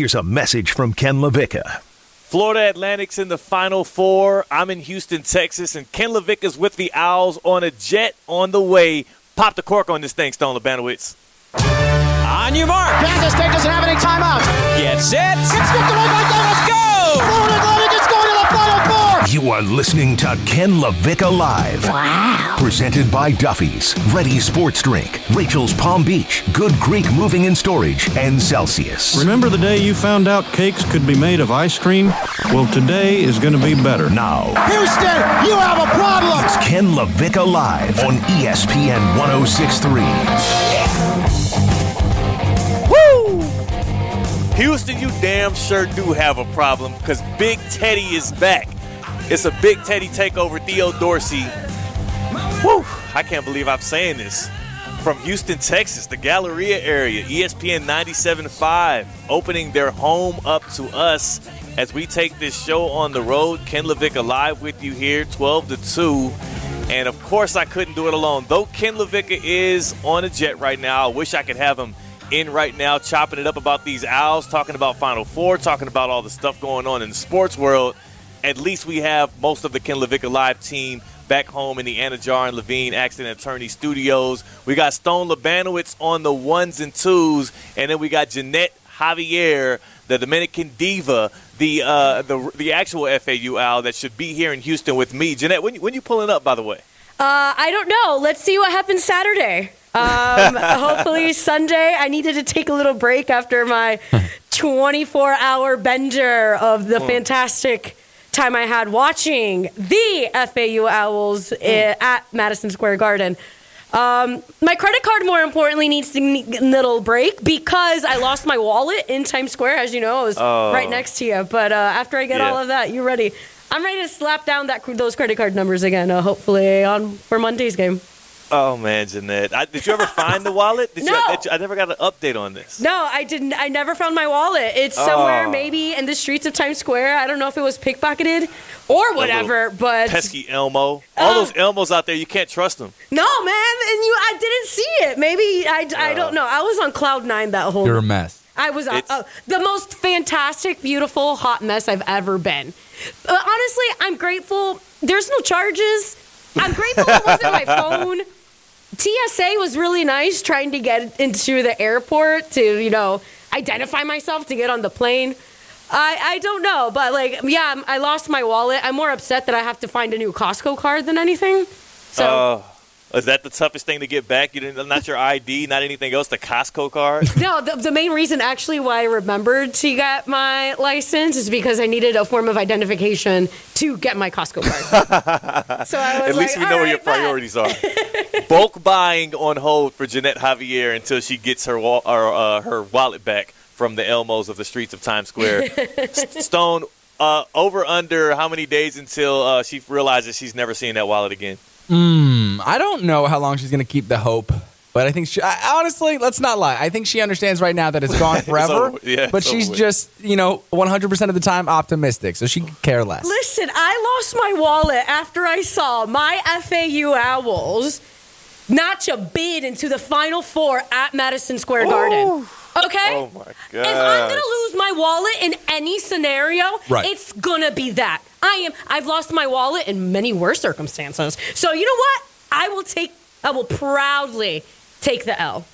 here's a message from Ken LaVicka. Florida Atlantic's in the Final Four. I'm in Houston, Texas, and Ken LaVicka's with the Owls on a jet on the way. Pop the cork on this thing, Stone Labanowitz. On your mark. Kansas State doesn't have any timeouts. Get set. It's skipped away by Davis. Go! Florida You are listening to Ken LaVicka Live. Wow. Presented by Duffy's, Ready Sports Drink, Rachel's Palm Beach, Good Greek Moving and Storage, and Celsius. Remember the day you found out cakes could be made of ice cream? Well, today is going to be better. Now, Houston, you have a problem. it's Ken LaVicka Live on ESPN 1063. Woo! Houston, you damn sure do have a problem because Big Teddy is back. It's a Big Teddy takeover, Theo Dorsey. Woo! I can't believe I'm saying this. From Houston, Texas, the Galleria area, ESPN 97.5, opening their home up to us as we take this show on the road. Ken LaVicka live with you here, 12 to 2. And of course, I couldn't do it alone. Though Ken LaVicka is on a jet right now, I wish I could have him in right now, chopping it up about these Owls, talking about Final Four, talking about all the stuff going on in the sports world. At least we have most of the Ken LaVicka Live team back home in the Anidjar and Levine Accident Attorney Studios. We got Stone Labanowitz on the ones and twos, and then we got Jeanette Javier, the Dominican diva, the uh, the the actual FAU owl that should be here in Houston with me. Jeanette, when you, when you pulling up, by the way? Uh, I don't know. Let's see what happens Saturday. Um, hopefully Sunday. I needed to take a little break after my 24 hour bender of the fantastic time I had watching the FAU Owls i- at Madison Square Garden. Um, my credit card, more importantly, needs to a little break because I lost my wallet in Times Square. As you know, I was Oh. right next to you. But uh, after I get Yeah. all of that, you ready? I'm ready to slap down that those credit card numbers again. Uh, hopefully on for Monday's game. Oh man, Jeanette, I, did you ever find the wallet? Did you, No. did you- I never got an update on this. No, I didn't. I never found my wallet. It's somewhere Oh. maybe in the streets of Times Square. I don't know if it was pickpocketed or whatever. But Pesky Elmo, all Oh. those Elmos out there, you can't trust them. no, man, and you, I didn't see it. Maybe I, I don't know. I was on cloud nine that whole. You're a mess. I was uh, It's- uh, the most fantastic, beautiful, hot mess I've ever been. Uh, honestly, I'm grateful. There's no charges. I'm grateful it wasn't my phone. TSA was really nice trying to get into the airport to, you know, identify myself to get on the plane. I, I don't know, but like, yeah, I lost my wallet. I'm more upset that I have to find a new Costco card than anything. So. Oh, is that the toughest thing to get back? You didn't, not your ID, not anything else. The Costco card. No, the, the main reason actually why I remembered to get my license is because I needed a form of identification to get my Costco card. so I was At least like, we know "All where your right, bet." priorities are. Bulk buying on hold for Jeanette Javier until she gets her wa- or, uh, her wallet back from the Elmos of the streets of Times Square. Stone, uh, over under how many days until uh, she realizes she's never seeing that wallet again? Mm, I don't know how long she's going to keep the hope, but I think she, I, honestly, let's not lie. I think she understands right now that it's gone forever. over- yeah, but it's she's over with. just, you know, 100% of the time optimistic, so she could care less. Listen, I lost my wallet after I saw my FAU Owls notch a bid into the Final Four at Madison Square Garden. Okay? Oh my If I'm gonna lose my wallet in any scenario, Right. it's gonna be that. I am. I've lost my wallet in many worse circumstances. So you know what? I will take. I will proudly take the L.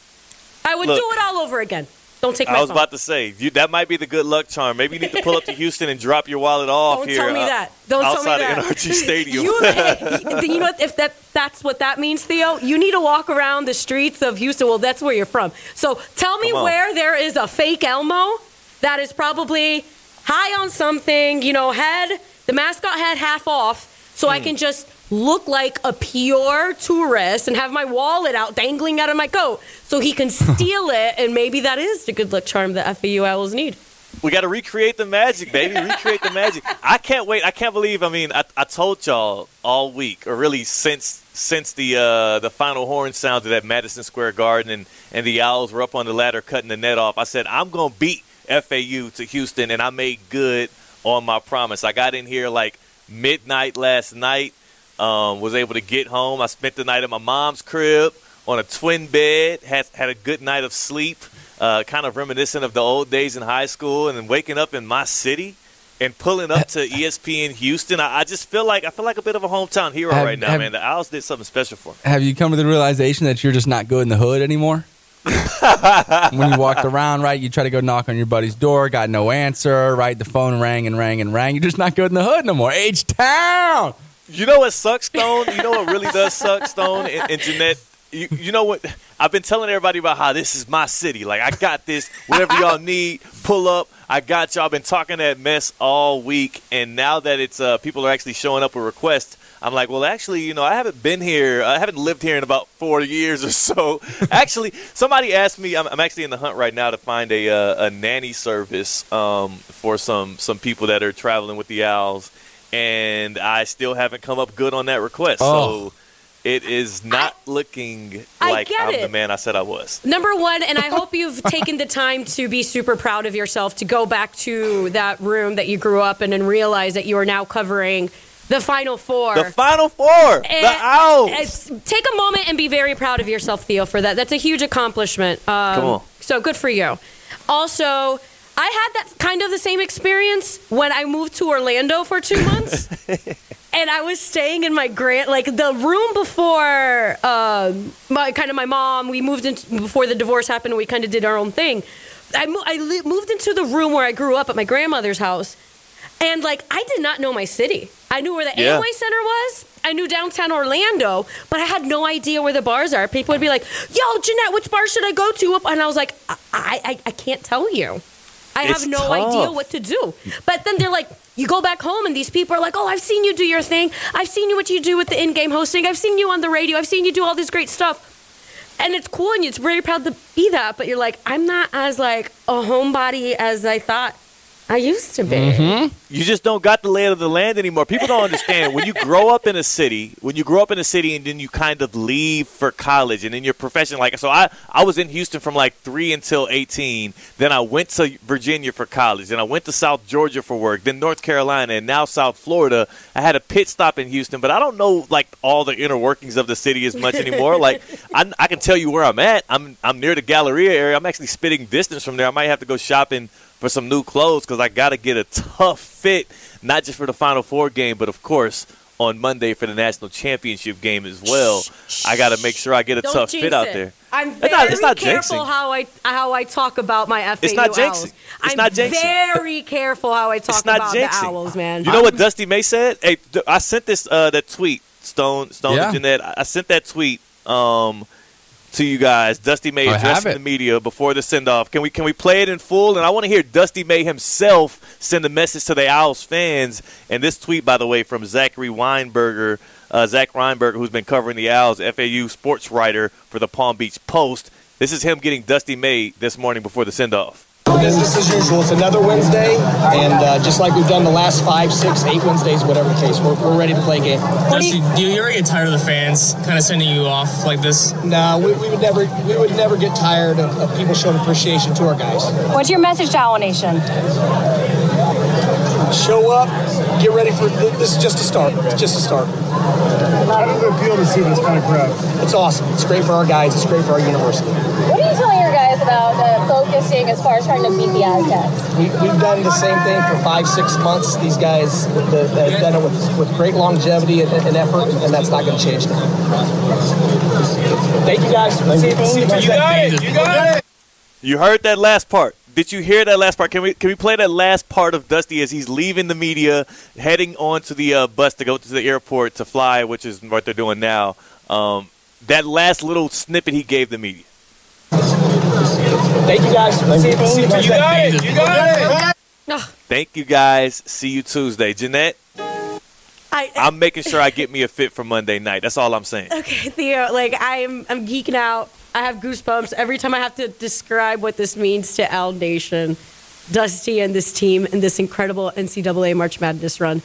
I would Look. do it all over again. Don't take my I was phone. about to say you, that might be the good luck charm. Maybe you need to pull up to Houston and drop your wallet off Don't here. tell me uh, that. Don't tell me outside that. of NRG Stadium. You, you know what? If that that's what that means, Theo, you need to walk around the streets of Houston. Well, that's where you're from. So tell me where there is a fake Elmo that is probably high on something. You know, head the mascot head half off, so Hmm. I can just look like a pure tourist and have my wallet out dangling out of my coat, so he can steal it, and maybe that is the good luck charm that FAU Owls need. We got to recreate the magic, baby. Recreate the magic. I can't wait. I can't believe. I mean, I, I told y'all all week, or really since since the uh, the final horn sounded at Madison Square Garden, and and the Owls were up on the ladder cutting the net off. I said I'm gonna beat FAU to Houston, and I made good on my promise. I got in here like midnight last night. Um, was able to get home. I spent the night at my mom's crib on a twin bed. Had had a good night of sleep. uh, kind of reminiscent of the old days in high school, and then waking up in my city and pulling up to ESPN Houston. I, I just feel like I feel like a bit of a hometown hero Have- right now, have- man. The Owls did something special for me. Have you come to the realization that you're just not good in the hood anymore? when you walked around, right? You try to go knock on your buddy's door, got no answer, right? The phone rang and rang and rang. You're just not good in the hood no more. H Town. You know what sucks, Stone? You know what really does suck, Stone and, and Jeanette? You, you know what? I've been telling everybody about how this is my city. Like, I got this. Whatever y'all need, pull up. I got y'all. Been talking that mess all week. And now that it's uh, people are actually showing up with requests, I'm like, well, actually, you know, I haven't been here. I haven't lived here in about four years or so. actually, somebody asked me. I'm, I'm actually in the hunt right now to find a uh, a nanny service um, for some some people that are traveling with the Owls, and I still haven't come up good on that request. Oh. So it is not looking like I'm it. the man I said I was. Number one, and I hope you've taken the time to be super proud of yourself to go back to that room that you grew up in and realize that you are now covering the Final Four. The Final Four, the Owls. Take a moment and be very proud of yourself, Theo, for that. That's a huge accomplishment. Um, Come on. So good for you. Also, I had that kind of the same experience when I moved to Orlando for two months. and I was staying in my grand, like the room before um, my kind of my mom. We moved in before the divorce happened, and we kind of did our own thing. I, mo- I li- moved into the room where I grew up at my grandmother's house, and like I did not know my city. I knew where the Yeah. Amway Center was. I knew downtown Orlando, but I had no idea where the bars are. People would be like, "Yo, Jeanette, which bar should I go to?" And I was like, "I, I, I can't tell you. I It's have no tough. idea what to do." But then they're like, "You go back home, and these people are like, "Oh, I've seen you do your thing. I've seen you what you do with the in-game hosting. I've seen you on the radio. I've seen you do all this great stuff." And it's cool, and it's very proud to be that. But you're like, I'm not as like a homebody as I thought I used to be. Mm-hmm. You just don't got the lay of the land anymore. People don't understand when you grow up in a city, when you grow up in a city and then you kind of leave for college and in your profession like so I I was in Houston from like 3 until 18, then I went to Virginia for college, then I went to South Georgia for work, then North Carolina and now South Florida. I had a pit stop in Houston, but I don't know like all the inner workings of the city as much anymore. like I, I can tell you where I'm at. I'm I'm near the Galleria area. I'm actually spitting distance from there. I might have to go shopping for some new clothes because I got to get a tough fit, not just for the Final Four game, but of course on Monday for the national championship game as well. I got to make sure I get a Don't tough jinx fit out it. there. I'm It's very not- it's not careful jinxing. how I how I talk about my FAU It's not jinxing. Owls. It's I'm not jinxing. very careful how I talk It's not about jinxing. the Owls, man. You know what Dusty May said? Hey, I sent this uh, that tweet, Stone Stone Yeah. and Jeanette. I I sent that tweet um, to you guys. Dusty May addressing the media before the send off. Can we can we play it in full? And I want to hear Dusty May himself send a message to the Owls fans. And this tweet, by the way, from Zachary Weinberger, uh, Zach Weinberger, who's been covering the Owls, FAU sports writer for the Palm Beach Post. This is him getting Dusty May this morning before the send off. Business as usual. It's another Wednesday, and uh, just like we've done the last five, six, eight Wednesdays, whatever the case, we're, we're ready to play a game. Dusty, do you ever get tired of the fans kind of sending you off like this? No, we, we would never, we would never get tired of, of people showing appreciation to our guys. What's your message to Owl Nation? Show up, get ready for this. Is just a start. It's just a start. How does it feel to see this kind of crowd? It's awesome. It's great for our guys. It's great for our university. What are you telling your guys about uh, focusing as far as trying to beat the Aztecs? We, we've done the same thing for five, six months. These guys the, the, have done it with, with great longevity and, and effort, and that's not going to change now. Thank you guys. See, see you Tuesday. You got it. You heard that last part. Did you hear that last part? Can we can we play that last part of Dusty as he's leaving the media, heading on to the uh, bus to go to the airport to fly, which is what they're doing now. Um, that last little snippet he gave the media. Thank you guys. See, see you Tuesday. it. You got it. Thank you guys. See you Tuesday, Jeanette. I, I'm making sure I get me a fit for Monday night. That's all I'm saying. Okay, Theo, like I'm I'm geeking out. I have goosebumps every time I have to describe what this means to Owl Nation, Dusty and this team and this incredible NCAA March Madness run.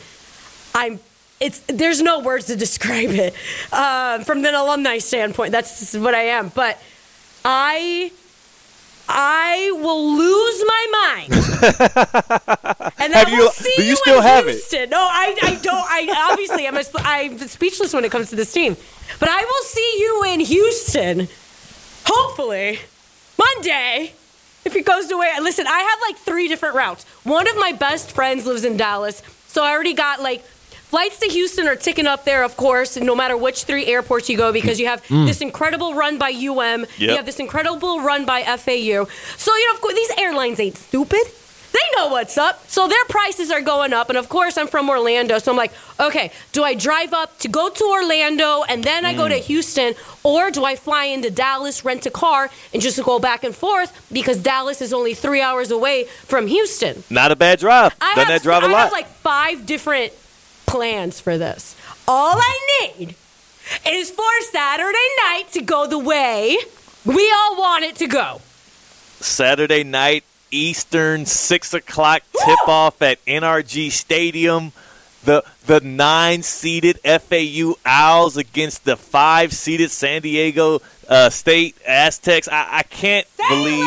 I'm it's there's no words to describe it. Um, from an alumni standpoint, that's what I am. But I I will lose my mind. and Have I you- will see do you you still in have it? Houston. No, I, I don't. I obviously I'm, a, I'm speechless when it comes to this team. But I will see you in Houston, hopefully Monday If he goes away, listen, I have like three different routes. One of my best friends lives in Dallas, so I already got like flights to Houston are ticking up there, of course, no matter which three airports you go, because you have Mm. this incredible run by UM, you have this incredible run by FAU. So you know, of course, these airlines ain't stupid. They know what's up. So their prices are going up. And of course, I'm from Orlando. So I'm like, okay, do I drive up to go to Orlando and then I go to Mm. Houston? Or do I fly into Dallas, rent a car, and just go back and forth because Dallas is only three hours away from Houston? Not a bad drive. I Done have, that drive a I lot. I have like five different plans for this. All I need is for Saturday night to go the way we all want it to go. Saturday night, Eastern, six o'clock tip off at NRG Stadium. The the nine seeded FAU Owls against the five seeded San Diego uh, State Aztecs. I, I can't believe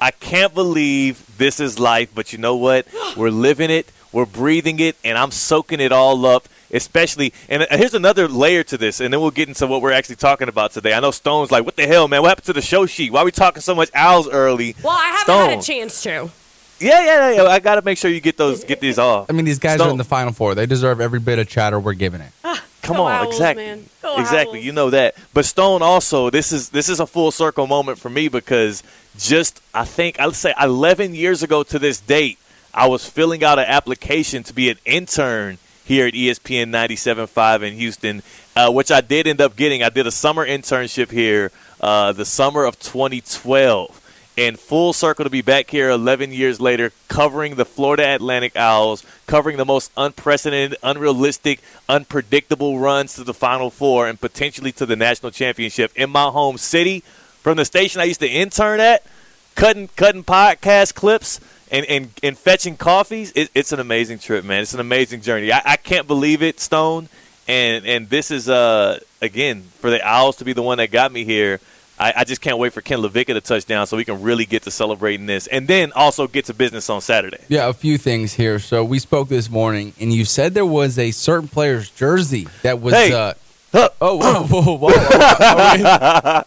I can't believe this is life, but you know what? We're living it, we're breathing it, and I'm soaking it all up. Especially, and uh, here's another layer to this, and then we'll get into what we're actually talking about today. I know Stone's like, "What the hell, man? What happened to the show sheet? Why are we talking so much owls early?" Well, I haven't Stone. had a chance to. Yeah, yeah, yeah. I got to make sure you get those, get these off. I mean, these guys Stone. are in the final four. They deserve every bit of chatter we're giving it. Come Go on, Owls, exactly, man. Go exactly. Owls. You know that. But Stone also, this is this is a full circle moment for me because just I think I'd say 11 years ago to this date, I was filling out an application to be an intern here at ESPN 97.5 in Houston, uh, which I did end up getting. I did a summer internship here, uh, the summer of 2012. And full circle to be back here 11 years later, covering the Florida Atlantic Owls, covering the most unprecedented, unrealistic, unpredictable runs to the Final Four and potentially to the national championship in my home city. From the station I used to intern at, cutting cutting podcast clips and, and, and fetching coffees. It, it's an amazing trip, man. It's an amazing journey. I, I can't believe it, Stone. And and this is uh again for the Owls to be the one that got me here. I, I just can't wait for Ken LaVicka to touch down so we can really get to celebrating this, and then also get to business on Saturday. Yeah, a few things here. So we spoke this morning, and you said there was a certain player's jersey that was. Hey. Uh, oh, whoa, whoa, whoa!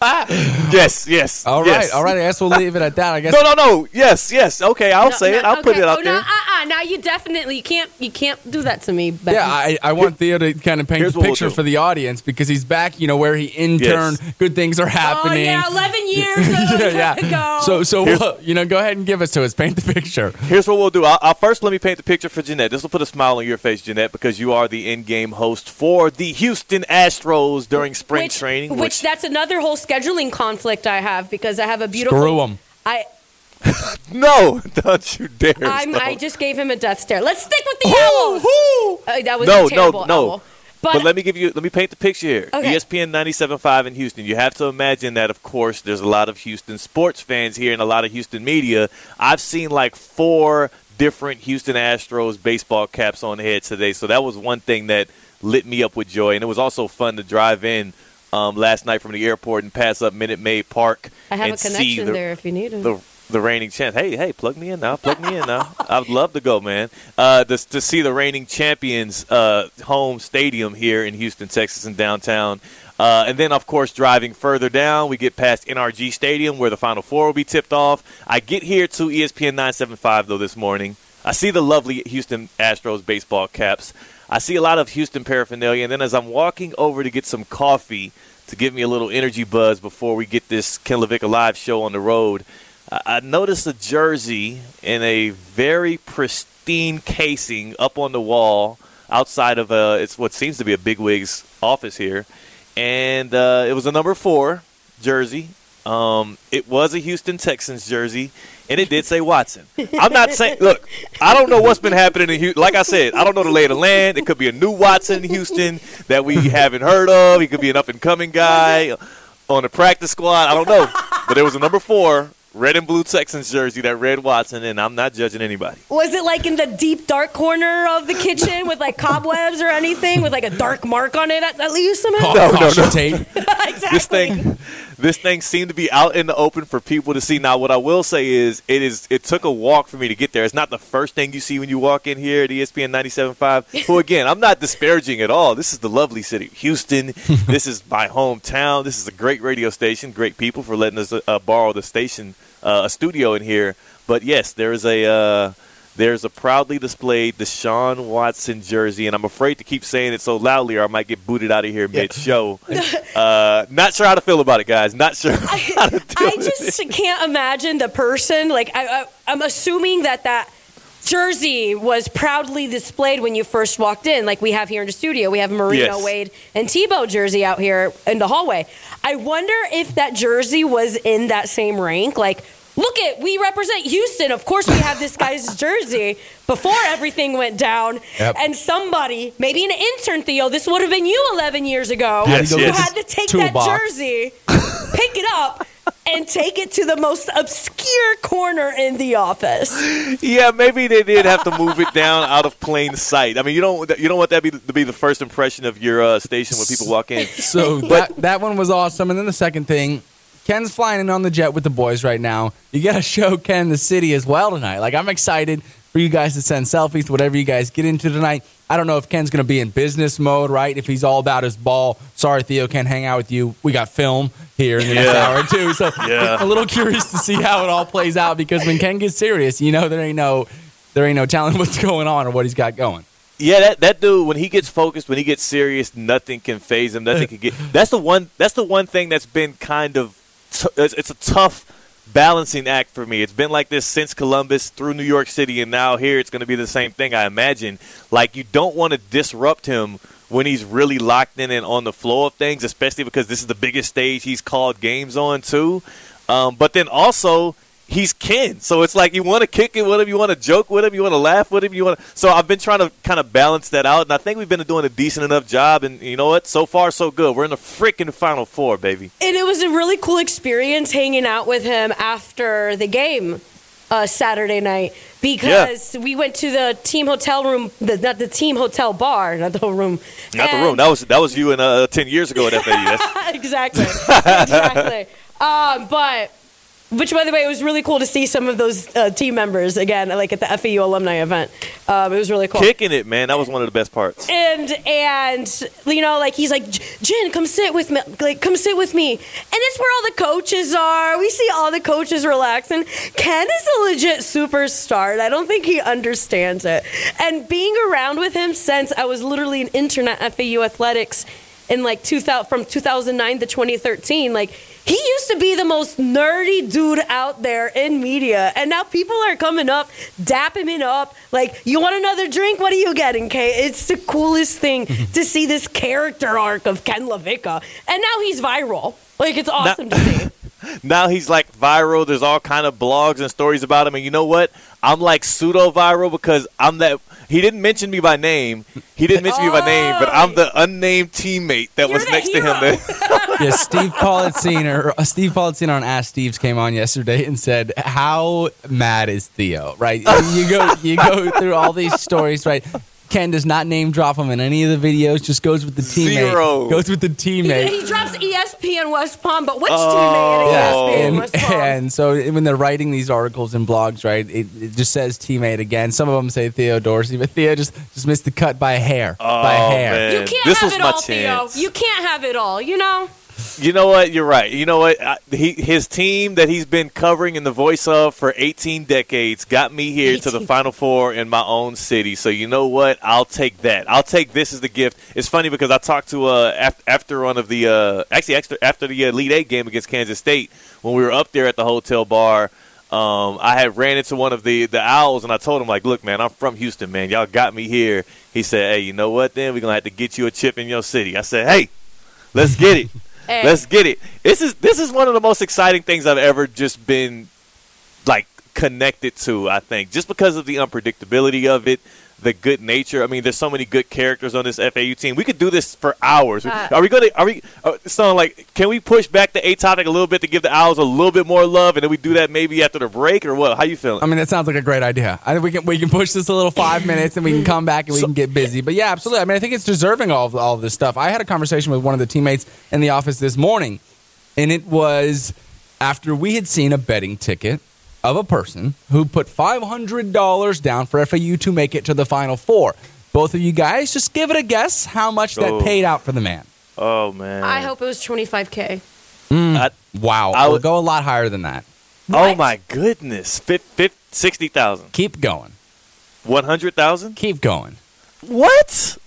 yes, yes. All right, yes. all right. I guess we'll leave it at that. I guess. No, no, no. Yes, yes. Okay, I'll say it. I'll put it out oh, there. No, uh-uh. Now you definitely you can't you can't do that to me. Becky. Yeah, I, I want Theo to kind of paint Here's the what we'll picture for the audience because he's back, you know, where he interned. Yes. Good things are happening. Oh yeah, eleven years yeah, ago. yeah. So, so uh, you know, go ahead and give us to us. Paint the picture. Here's what we'll do. I'll, I'll first let me paint the picture for Jeanette. This will put a smile on your face, Jeanette, because you are the in-game host for the Houston Astros during spring which, training. Which, that's another whole scheduling conflict I have because I have a beautiful. Screw 'em. I no, don't you dare! I'm, I just gave him a death stare. Let's stick with the owls. Uh, that was no, a terrible no, no. owl. But, But, let me give you, let me paint the picture here. Okay. ESPN 97.5 in Houston. You have to imagine that, of course, there's a lot of Houston sports fans here and a lot of Houston media. I've seen like four different Houston Astros baseball caps on heads today, so that was one thing that lit me up with joy, and it was also fun to drive in um, last night from the airport and pass up Minute Maid Park I have a connection the, there if you need it. the the reigning champs. Hey, hey, plug me in now. Plug me in now. I'd love to go, man. Uh, to, to see the reigning champions uh, home stadium here in Houston, Texas, and downtown. Uh, and then, of course, driving further down, we get past NRG Stadium where the Final Four will be tipped off. I get here to ESPN 975 though this morning. I see the lovely Houston Astros baseball caps. I see a lot of Houston paraphernalia, and then as I'm walking over to get some coffee to give me a little energy buzz before we get this Ken LaVicka live show on the road, I noticed a jersey in a very pristine casing up on the wall outside of uh, it's what seems to be a bigwig's office here, and uh, it was a number four jersey. Um, it was a Houston Texans jersey, and it did say Watson. I'm not saying. Look, I don't know what's been happening in Houston. Like I said, I don't know the lay of the land. It could be a new Watson in Houston that we haven't heard of. He could be an up and coming guy on the practice squad. I don't know, but there was a number four red and blue Texans jersey that read Watson, and I'm not judging anybody. Was it like in the deep dark corner of the kitchen with like cobwebs or anything with like a dark mark on it at, at least somehow? No, no, Caution no. tape. exactly. This thing, this thing seemed to be out in the open for people to see. Now, what I will say is, it is it took a walk for me to get there. It's not the first thing you see when you walk in here at ESPN 97.5. Who again, I'm not disparaging at all. This is the lovely city, Houston. this is my hometown. This is a great radio station. Great people for letting us uh, borrow the station uh, a studio in here. But yes, there is a uh, there's a proudly displayed Deshaun Watson jersey, and I'm afraid to keep saying it so loudly, or I might get booted out of here mid show. uh, not sure how to feel about it, guys. Not sure. how to deal I with just it. can't imagine the person. Like, I, I, I'm assuming that that jersey was proudly displayed when you first walked in, like we have here in the studio. We have Marino Yes. Wade and Tebow jersey out here in the hallway. I wonder if that jersey was in that same rank. Like, look at we represent Houston. Of course, we have this guy's jersey before everything went down. Yep. And somebody, maybe an intern, Theo, this would have been you 11 years ago, Yes, who yes. had to take that jersey, pick it up. And take it to the most obscure corner in the office. Yeah, maybe they did have to move it down out of plain sight. I mean, you don't you don't want that be, to be the first impression of your uh, station when people walk in. So that, that one was awesome. And then the second thing, Ken's flying in on the jet with the boys right now. You got to show Ken the city as well tonight. Like, I'm excited for you guys to send selfies, whatever you guys get into tonight. I don't know if Ken's going to be in business mode, right? If he's all about his ball. Sorry, Theo, can't hang out with you. We got film here in the next Yeah. hour, too. So Yeah. I'm a little curious to see how it all plays out because when Ken gets serious, you know there ain't no there ain't no telling what's going on or what he's got going. Yeah, that, that dude when he gets focused, when he gets serious, nothing can phase him. Nothing can get. That's the one. That's the one thing that's been kind of. T- it's, a tough balancing act for me. It's been like this since Columbus through New York City, and now here it's going to be the same thing. I imagine. Like you don't want to disrupt him when he's really locked in and on the flow of things, especially because this is the biggest stage he's called games on too. Um, but then also he's Ken, so it's like you want to kick it with him, you want to joke with him, you want to laugh with him, you want to. So I've been trying to kind of balance that out, and I think we've been doing a decent enough job. And you know what? So far, so good. We're in the freaking Final Four, baby. And it was a really cool experience hanging out with him after the game uh, Saturday night because we went to the team hotel room, the, not the team hotel bar, not the whole room. Not the room. That was that was you and uh, ten years ago at FAU. Exactly. exactly. Um, but which, by the way, it was really cool to see some of those uh, team members again, like at the FAU alumni event. Um, it was really cool. kicking it, man. That was one of the best parts. And and you know, like he's like, Jen, come sit with me. Like, come sit with me. And it's where all the coaches are. We see all the coaches relaxing. Ken is a legit superstar, and I don't think he understands it. And being around with him since I was literally an intern at FAU athletics in like 2000 from 2009 to 2013, like. He used to be the most nerdy dude out there in media, and now people are coming up, dapping him up. Like, you want another drink? What are you getting, Kay? It's the coolest thing to see this character arc of Ken LaVicka, and now he's viral. Like, it's awesome to see. Now he's like viral. There's all kind of blogs and stories about him. And you know what? I'm like pseudo viral because I'm that. He didn't mention me by name. He didn't mention me by name, but I'm the unnamed teammate that was the next to him. That, yeah, Steve Politziner, uh, Steve Politziner on Ask Steve's came on yesterday and said, "How mad is Theo?" Right? You go, you go through all these stories, right? Ken does not name drop him in any of the videos. Just goes with the teammate. Zero. Goes with the He, teammate. he drops E ESPN West Palm, but which Oh. teammate at ESPN and, West Palm? and so when they're writing these articles and blogs, right, it, it just says teammate again. Some of them say Theo Dorsey, but Theo just just missed the cut by a hair. by a Oh, hair. man. you can't this have was it my all, Theo. You can't have it all. You know. You know what? You're right. You know what? I, he, his team that he's been covering in the voice of for 18 decades got me here to the Final Four in my own city. So you know what? I'll take that. I'll take this as the gift. It's funny because I talked to uh after, after one of the uh actually after after the Elite Eight game against Kansas State when we were up there at the hotel bar. Um, I had ran into one of the the owls and I told him like, look, man, I'm from Houston, man. Y'all got me here. He said, hey, you know what? Then we're gonna have to get you a chip in your city. I said, hey, let's get it. Hey. Let's get it. This is this is one of the most exciting things I've ever just been like connected to. I think just because of the unpredictability of it, the good nature. I mean, there's so many good characters on this FAU team. We could do this for hours. Uh, are we gonna? Are we? Uh, so like, can we push back the A topic a little bit to give the Owls a little bit more love, and then we do that maybe after the break or what? How you feeling? I mean, that sounds like a great idea. I think we can we can push this a little five minutes and we can come back and we can get busy. But yeah, absolutely. I mean, I think it's deserving all of all of this stuff. I had a conversation with one of the teammates in the office this morning, and it was after we had seen a betting ticket of a person who put five hundred dollars down for FAU to make it to the Final Four. Both of you guys, just give it a guess how much that Oh. paid out for the man. oh man, I hope it was 25K. Mm. Wow, I I would would- go a lot higher than that. Oh my goodness, Fif- fif- sixty thousand, Keep going. one hundred thousand. Keep going. What?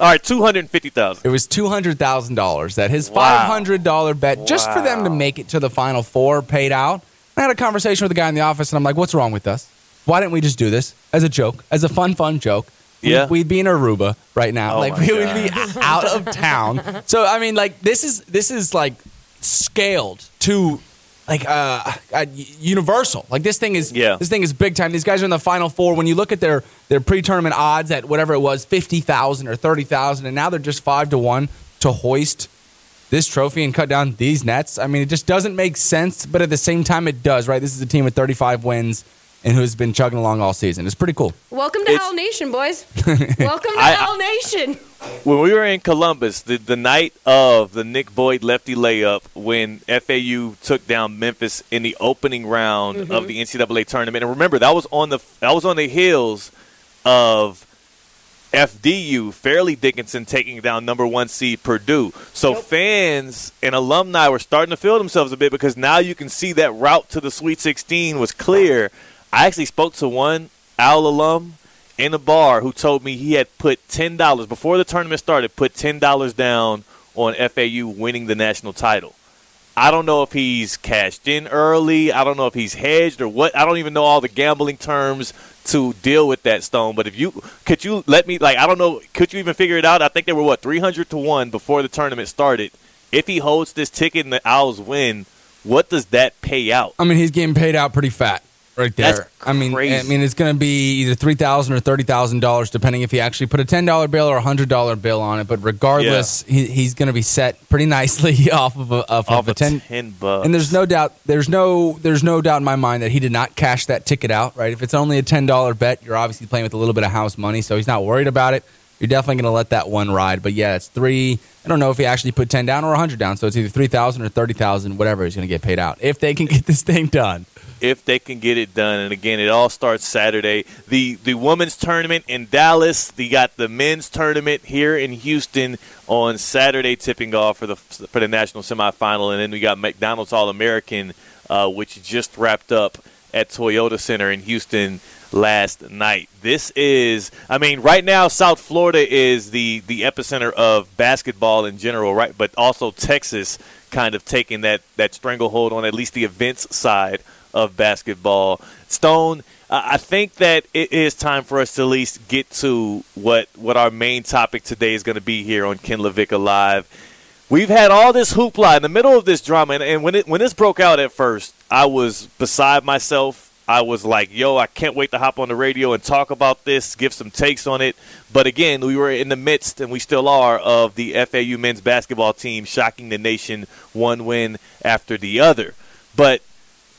All right, two hundred fifty thousand. It was two hundred thousand dollars that his Wow. five hundred dollar bet just for them to make it to the final four paid out. I had a conversation with the guy in the office, and I'm like, "What's wrong with us? Why didn't we just do this as a joke, as a fun, fun joke? We'd- Yeah. we'd be in Aruba right now, Oh like we would be out of town. So I mean, like this is this is like scaled to like uh, uh universal. Like this thing is Yeah. this thing is big time. These guys are in the final four. When you look at their their pre-tournament odds at whatever it was, fifty thousand or thirty thousand, and now they're just five to one to hoist this trophy and cut down these nets. I mean, it just doesn't make sense, but at the same time, it does. Right? This is a team with thirty-five wins and who's been chugging along all season. It's pretty cool. Welcome to It's- Hell Nation, boys. Welcome to I- Hell Nation. When we were in Columbus, the, the night of the Nick Boyd lefty layup, when FAU took down Memphis in the opening round of mm-hmm. the NCAA tournament, and remember that was on the that was on the heels of FDU, Fairleigh Dickinson taking down number one seed Purdue. So fans and alumni were starting to feel themselves a bit because now you can see that route to the Sweet 16 was clear. I actually spoke to one Owl alum in a bar who told me he had put ten dollars before the tournament started, put ten dollars down on FAU winning the national title. I don't know if he's cashed in early. I don't know if he's hedged or what. I don't even know all the gambling terms to deal with that stone. But if you could you let me like I don't know, could you even figure it out? I think they were what three hundred to one before the tournament started. If he holds this ticket and the Owls win, what does that pay out? I mean, he's getting paid out pretty fat right there. That's I mean, crazy. I mean, it's going to be either three thousand or thirty thousand dollars, depending if he actually put a ten dollar bill or a hundred dollar bill on it. But regardless, he, he's going to be set pretty nicely off of a, off, Off of a ten. 10 bucks. And there's no doubt, there's no, there's no doubt in my mind that he did not cash that ticket out. Right? If it's only a ten dollar bet, you're obviously playing with a little bit of house money, so he's not worried about it. You're definitely going to let that one ride. But yeah, it's three. I don't know if he actually put ten down or a hundred down, so it's either three thousand or thirty thousand, whatever he's going to get paid out if they can get this thing done. If they can get it done. And again, it all starts Saturday. The the women's tournament in Dallas. You got the men's tournament here in Houston on Saturday, tipping off for the for the national semifinal. And then we got McDonald's All American, uh, which just wrapped up at Toyota Center in Houston last night. This is, I mean, right now South Florida is the the epicenter of basketball in general, right? But also Texas kind of taking that that stranglehold on at least the events side of basketball. Stone, I think that it is time for us to at least get to what what our main topic today is going to be here on Ken LaVicka Live. We've had all this hoopla in the middle of this drama, and, and when it when this broke out at first, I was beside myself. I was like, "Yo, I can't wait to hop on the radio and talk about this, give some takes on it." But again, we were in the midst, and we still are, of the FAU men's basketball team shocking the nation one win after the other. But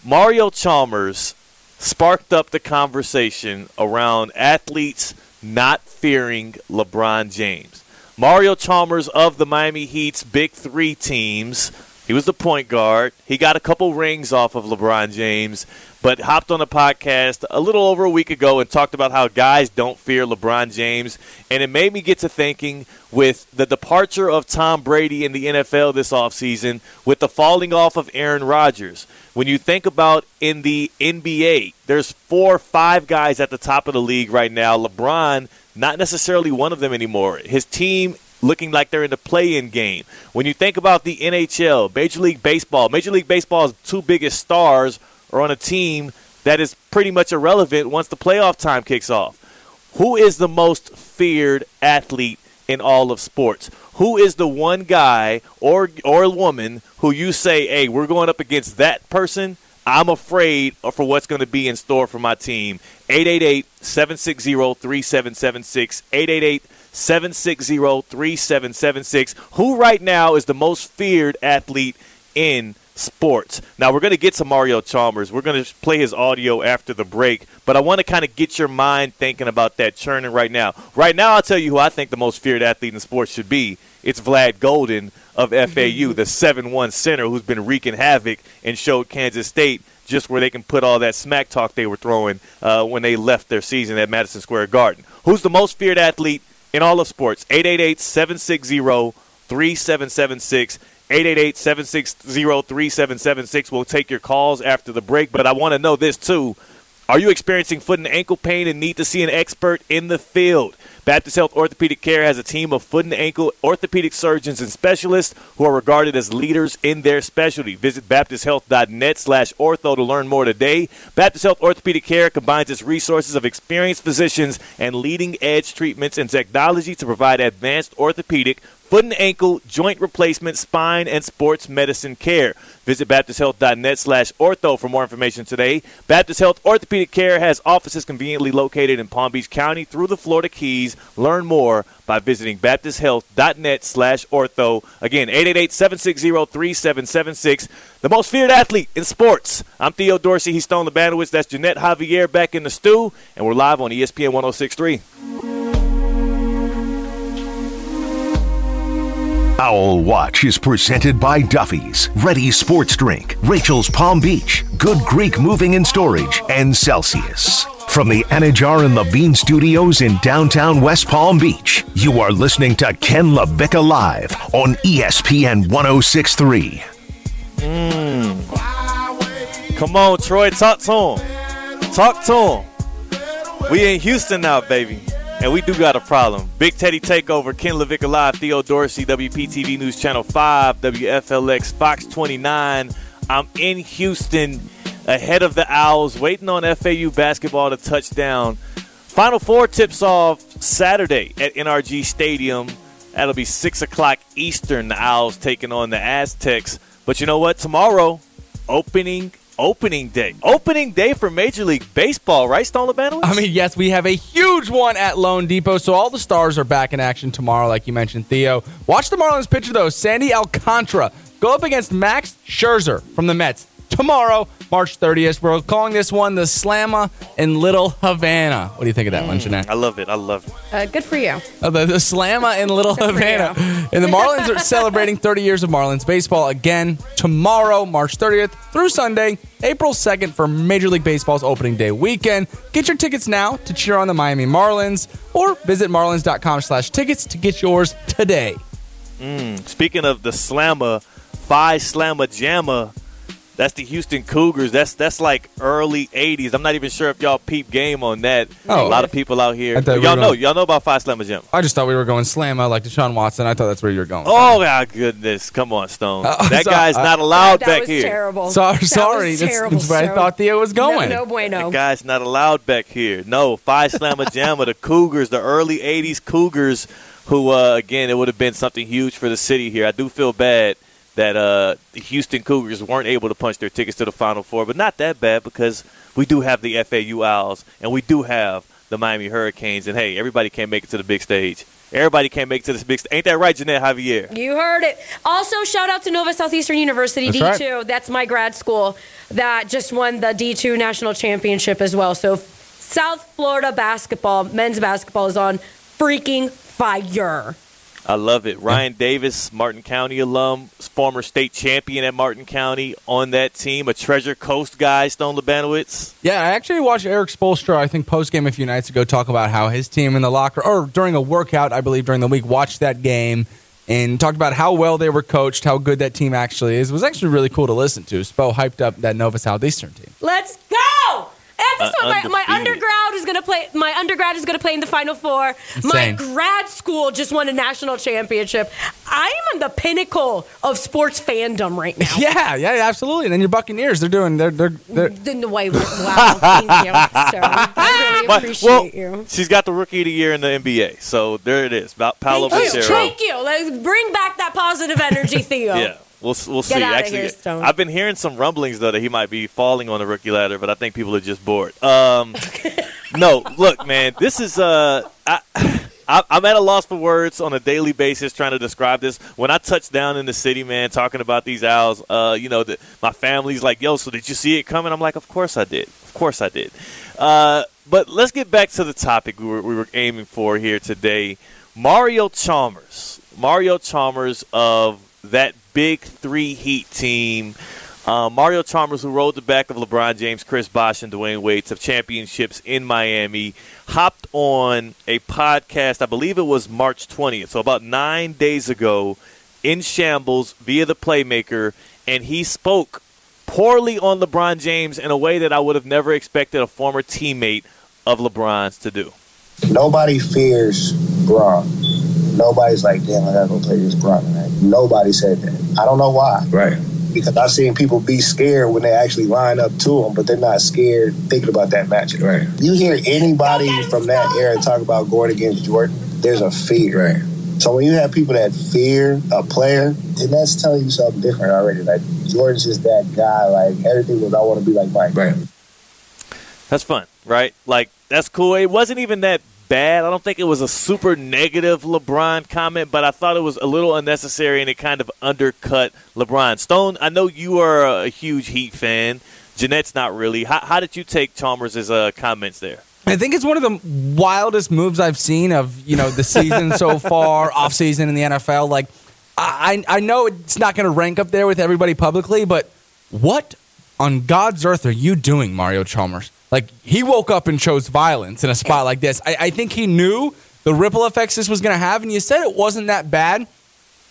Mario Chalmers sparked up the conversation around athletes not fearing LeBron James. Mario Chalmers of the Miami Heat's Big Three teams. He was the point guard. He got a couple rings off of LeBron James, but hopped on a podcast a little over a week ago and talked about how guys don't fear LeBron James. And it made me get to thinking with the departure of Tom Brady in the NFL this offseason, with the falling off of Aaron Rodgers. When you think about in the NBA, there's four or five guys at the top of the league right now. LeBron, not necessarily one of them anymore. His team looking like they're in the play-in game. When you think about the NHL, Major League Baseball, Major League Baseball's two biggest stars are on a team that is pretty much irrelevant once the playoff time kicks off. Who is the most feared athlete in all of sports? Who is the one guy or or woman who you say, "Hey, we're going up against that person. I'm afraid for what's going to be in store for my team." 888-760-3776. 888-760-3776. Who right now is the most feared athlete in sports. Now we're going to get to Mario Chalmers. We're going to play his audio after the break, but I want to kind of get your mind thinking about that churning right now. Right now, I'll tell you who I think the most feared athlete in sports should be. It's Vlad Goldin of FAU, the 7-1 center who's been wreaking havoc and showed Kansas State just where they can put all that smack talk they were throwing uh, when they left their season at Madison Square Garden. Who's the most feared athlete in all of sports? 888 760 3776 888-760-3776. We'll take your calls after the break, but I want to know this too. Are you experiencing foot and ankle pain and need to see an expert in the field? Baptist Health Orthopedic Care has a team of foot and ankle orthopedic surgeons and specialists who are regarded as leaders in their specialty. Visit baptisthealth.net slash ortho to learn more today. Baptist Health Orthopedic Care combines its resources of experienced physicians and leading edge treatments and technology to provide advanced orthopedic, foot and ankle, joint replacement, spine, and sports medicine care. Visit baptisthealth.net slash ortho for more information today. Baptist Health Orthopedic Care has offices conveniently located in Palm Beach County through the Florida Keys. Learn more by visiting baptisthealth.net slash ortho. Again, 888-760-3776. The most feared athlete in sports. I'm Theo Dorsey. He's Stone Labanowitz. That's Jeanette Javier back in the stew. And we're live on ESPN 1063. Owl Watch is presented by Duffy's, Ready Sports Drink, Rachel's Palm Beach, Good Greek Moving and Storage, and Celsius. From the Anidjar and Levine Studios in downtown West Palm Beach, you are listening to Ken LaVicka Live on ESPN 1063. Hmm. Come on, Troy. Talk to him. Talk to him. We in Houston now, baby. And we do got a problem. Big Teddy Takeover, Ken LaVicka Live, Theo Dorsey, WPTV News Channel 5, WFLX, Fox 29. I'm in Houston ahead of the Owls, waiting on FAU basketball to touch down. Final Four tips off Saturday at NRG Stadium. That'll be 6 o'clock Eastern. The Owls taking on the Aztecs. But you know what? Tomorrow, opening opening day. Opening day for Major League Baseball, right, Stone? I mean, yes, we have a huge one at loanDepot. So all the stars are back in action tomorrow, like you mentioned, Theo. Watch the Marlins pitcher, though. Sandy Alcantara go up against Max Scherzer from the Mets tomorrow, March 30th. We're calling this one the Slamma in Little Havana. What do you think of that one, mm. Jeanette? I love it. I love it. Uh, good for you. Oh, the, the Slamma in Little Good Havana. And the Marlins are celebrating 30 years of Marlins baseball again tomorrow, March 30th through Sunday, April 2nd for Major League Baseball's opening day weekend. Get your tickets now to cheer on the Miami Marlins or visit marlins.com slash tickets to get yours today. Mm. Speaking of the Slammer, Phi Slama Jama, that's the Houston Cougars. That's that's like early '80s. I'm not even sure if y'all peep game on that. Oh. a lot of people out here. I thought we Y'all were know. going- Y'all know about Phi Slama Jama. I just thought we were going Slamma like Deshaun Watson. I thought that's where you were going. Oh my goodness! Come on, Stone. Uh, that so- guy's uh, not allowed that back was here. terrible. So- That sorry, was that's- terrible, that's where I thought Theo was going. No, no bueno. The guy's not allowed back here. No, Phi Slama Jama, the Cougars, the early '80s Cougars, who uh, again it would have been something huge for the city here. I do feel bad that uh, the Houston Cougars weren't able to punch their tickets to the Final Four, but not that bad because we do have the FAU Owls and we do have the Miami Hurricanes. And hey, everybody can't make it to the big stage. Everybody can't make it to this big stage. Ain't that right, Jeanette Javier? You heard it. Also, shout out to Nova Southeastern University That's D2. That's my grad school that just won the D2 national championship as well. So, South Florida basketball, men's basketball is on freaking fire. I love it. Ryan Davis, Martin County alum, former state champion at Martin County on that team, a Treasure Coast guy, Stone Labanowitz. Yeah, I actually watched Erik Spoelstra, I think, post game a few nights ago, talk about how his team in the locker, or during a workout, I believe, during the week, watched that game and talked about how well they were coached, how good that team actually is. It was actually really cool to listen to. Spo hyped up that Nova Southeastern team. Let's go! And that's Uh, what my, my undergrad is gonna play. My undergrad is gonna play in the Final Four. My grad school just won a national championship. I am on the pinnacle of sports fandom right now. Yeah, yeah, absolutely. And then your Buccaneers, they're doing, they're, they're, they're In the way, wow, thank you, sir. I really But- appreciate well, you. she's got the Rookie of the Year in the NBA, so there it is. About Paolo Thank you. Thank you. Let's bring back that positive energy, Theo. Yeah, we'll we'll Get see. Actually, here, Stone. I've been hearing some rumblings though that he might be falling on the rookie ladder, but I think people are just bored. Um, no, look, man, this is uh, I, I, I'm at a loss for words on a daily basis trying to describe this. When I touch down in the city, man, talking about these owls, uh, you know, the, my family's like, "Yo, so did you see it coming?" I'm like, "Of course I did. Of course I did." Uh, but let's get back to the topic we were, we were aiming for here today. Mario Chalmers, Mario Chalmers of that big three Heat team. Uh, Mario Chalmers, who rode the back of LeBron James, Chris Bosh, and Dwyane Wade to championships in Miami, hopped on a podcast. I believe it was March 20th, so about nine days ago, in shambles via the playmaker, and he spoke poorly on LeBron James in a way that I would have never expected a former teammate of LeBron's to do. Nobody fears Braun. Nobody's like, damn, I gotta go play this Braun tonight. Nobody said that. I don't know why. Right. Because I've seen people be scared when they actually line up to him, but they're not scared thinking about that matchup. Right. You hear anybody from that era talk about going against Jordan, there's a fear. Right. So when you have people that fear a player, then that's telling you something different already. Like Jordan's just that guy. Like everything was, I want to be like Mike. Right. That's fun, right? Like that's cool. It wasn't even that bad. I don't think it was a super negative LeBron comment, but I thought it was a little unnecessary and it kind of undercut LeBron. Stone, I know you are a huge Heat fan. Jeanette's not really. How, how did you take Chalmers' uh, comments there? I think it's one of the wildest moves I've seen of you know the season so far, off season in the NFL. Like, I I know it's not going to rank up there with everybody publicly, but what on God's earth are you doing, Mario Chalmers? Like, he woke up and chose violence in a spot like this. I, I think he knew the ripple effects this was going to have, and you said it wasn't that bad.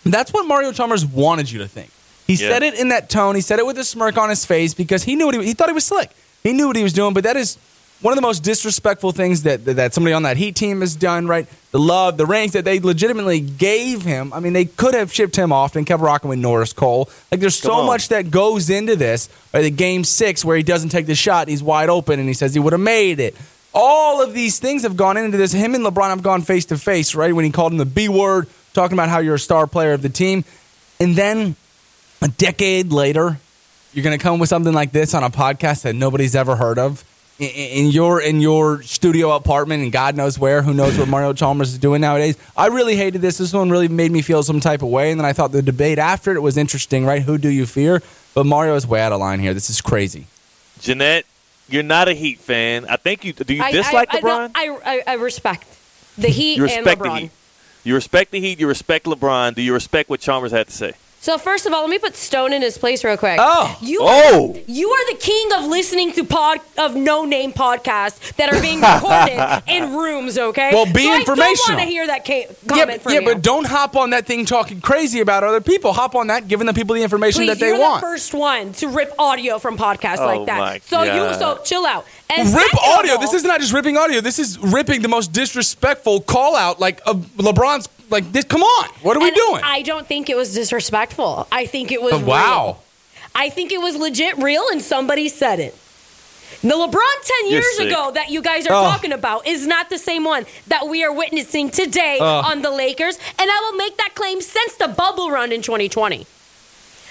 That's what Mario Chalmers wanted you to think. He Yeah. said it in that tone. He said it with a smirk on his face because he knew what he, he thought he was slick. He knew what he was doing, but that is one of the most disrespectful things that, that somebody on that Heat team has done. Right, the love, the rings that they legitimately gave him. I mean, they could have shipped him off and kept rocking with Norris Cole. Like, there's Come so on. much that goes into this. Right, the game six where he doesn't take the shot, he's wide open, and he says he would have made it. All of these things have gone into this. Him and LeBron have gone face to face. Right, when he called him the B word, talking about how you're a star player of the team, and then a decade later, you're going to come with something like this on a podcast that nobody's ever heard of in, in your in your studio apartment and God knows where. Who knows what Mario Chalmers is doing nowadays? I really hated this. This one really made me feel some type of way, and then I thought the debate after it was interesting. Right? Who do you fear? But Mario is way out of line here. This is crazy. Jeanette, you're not a Heat fan. I think you do. You I- dislike I, I, LeBron? I, I, I respect the Heat you and respect LeBron. the Heat. You respect the Heat. You respect LeBron. Do you respect what Chalmers had to say? So first of all, let me put Stone in his place real quick. Oh. you Oh. are, you are the king of listening to pod of no name podcasts that are being recorded in rooms. Okay. Well, be so I informational. don't want to hear that ca- Yeah, comment but, from yeah, you. but don't hop on that thing talking crazy about other people. Hop on that, giving the people the information Please, that they you're want. the first one to rip audio from podcasts Oh like that. my so you God. so chill out. And Rip audio. all- This is not just ripping audio. This is ripping the most disrespectful call out like of LeBron's. Like this. Come on. What are we and doing? I don't think it was disrespectful. I think it was Oh, wow. real. I think it was legit real, and somebody said it. The LeBron 10 years ago that you guys are Oh. talking about is not the same one that we are witnessing today Oh. on the Lakers. And I will make that claim since the bubble run in 2020.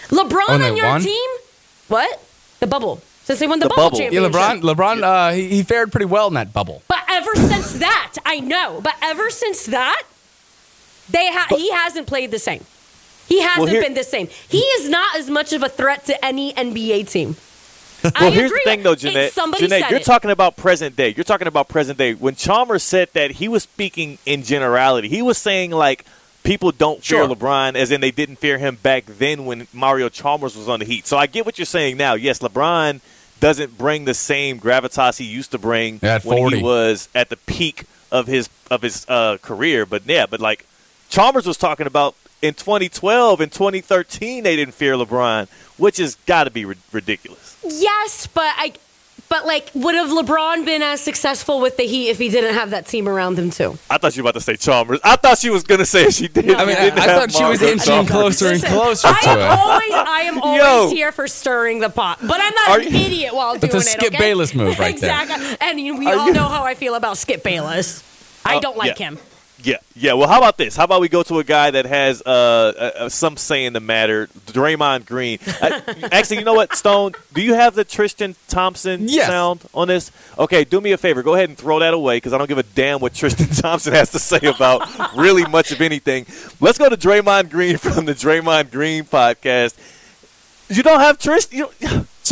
LeBron Oh, on your won? team? What? The bubble. Since they won the, The bubble, bubble. yeah, championship. LeBron. LeBron. Uh, he, he fared pretty well in that bubble. But ever since that, I know. But ever since that, they ha- he hasn't played the same. He hasn't here- been the same. He is not as much of a threat to any NBA team. Well, I here's agree. the thing, though, It's- Jeanette. Somebody Jeanette, said you're it. talking about present day. You're talking about present day. When Chalmers said that, he was speaking in generality. He was saying like people don't fear LeBron, as in they didn't fear him back then when Mario Chalmers was on the Heat. So I get what you're saying now. Yes, LeBron doesn't bring the same gravitas he used to bring at when 40. he was at the peak of his of his uh, career. But yeah, but like Chalmers was talking about in 2012 and 2013, they didn't fear LeBron, which has got to be ri- ridiculous. Yes, but I. But like, would have LeBron been as successful with the Heat if he didn't have that team around him too? I thought you were about to say Chalmers. I thought she was gonna say she did. I mean, I, Didn't I have thought she was Mario inching closer and Listen, closer I to am it. always, I am always Yo. here for stirring the pot, but I'm not Are an you- idiot while That's a doing it. Skip okay? Bayless move right there. exactly. And we Are all you- know how I feel about Skip Bayless. I Uh, don't like yeah. him. Yeah, yeah. Well, how about this? How about we go to a guy that has uh, uh, uh, some say in the matter, Draymond Green. Uh, actually, you know what, Stone? Do you have the Tristan Thompson Yes. sound on this? Okay, do me a favor. Go ahead and throw that away because I don't give a damn what Tristan Thompson has to say about really much of anything. Let's go to Draymond Green from the Draymond Green podcast. You don't have Tristan.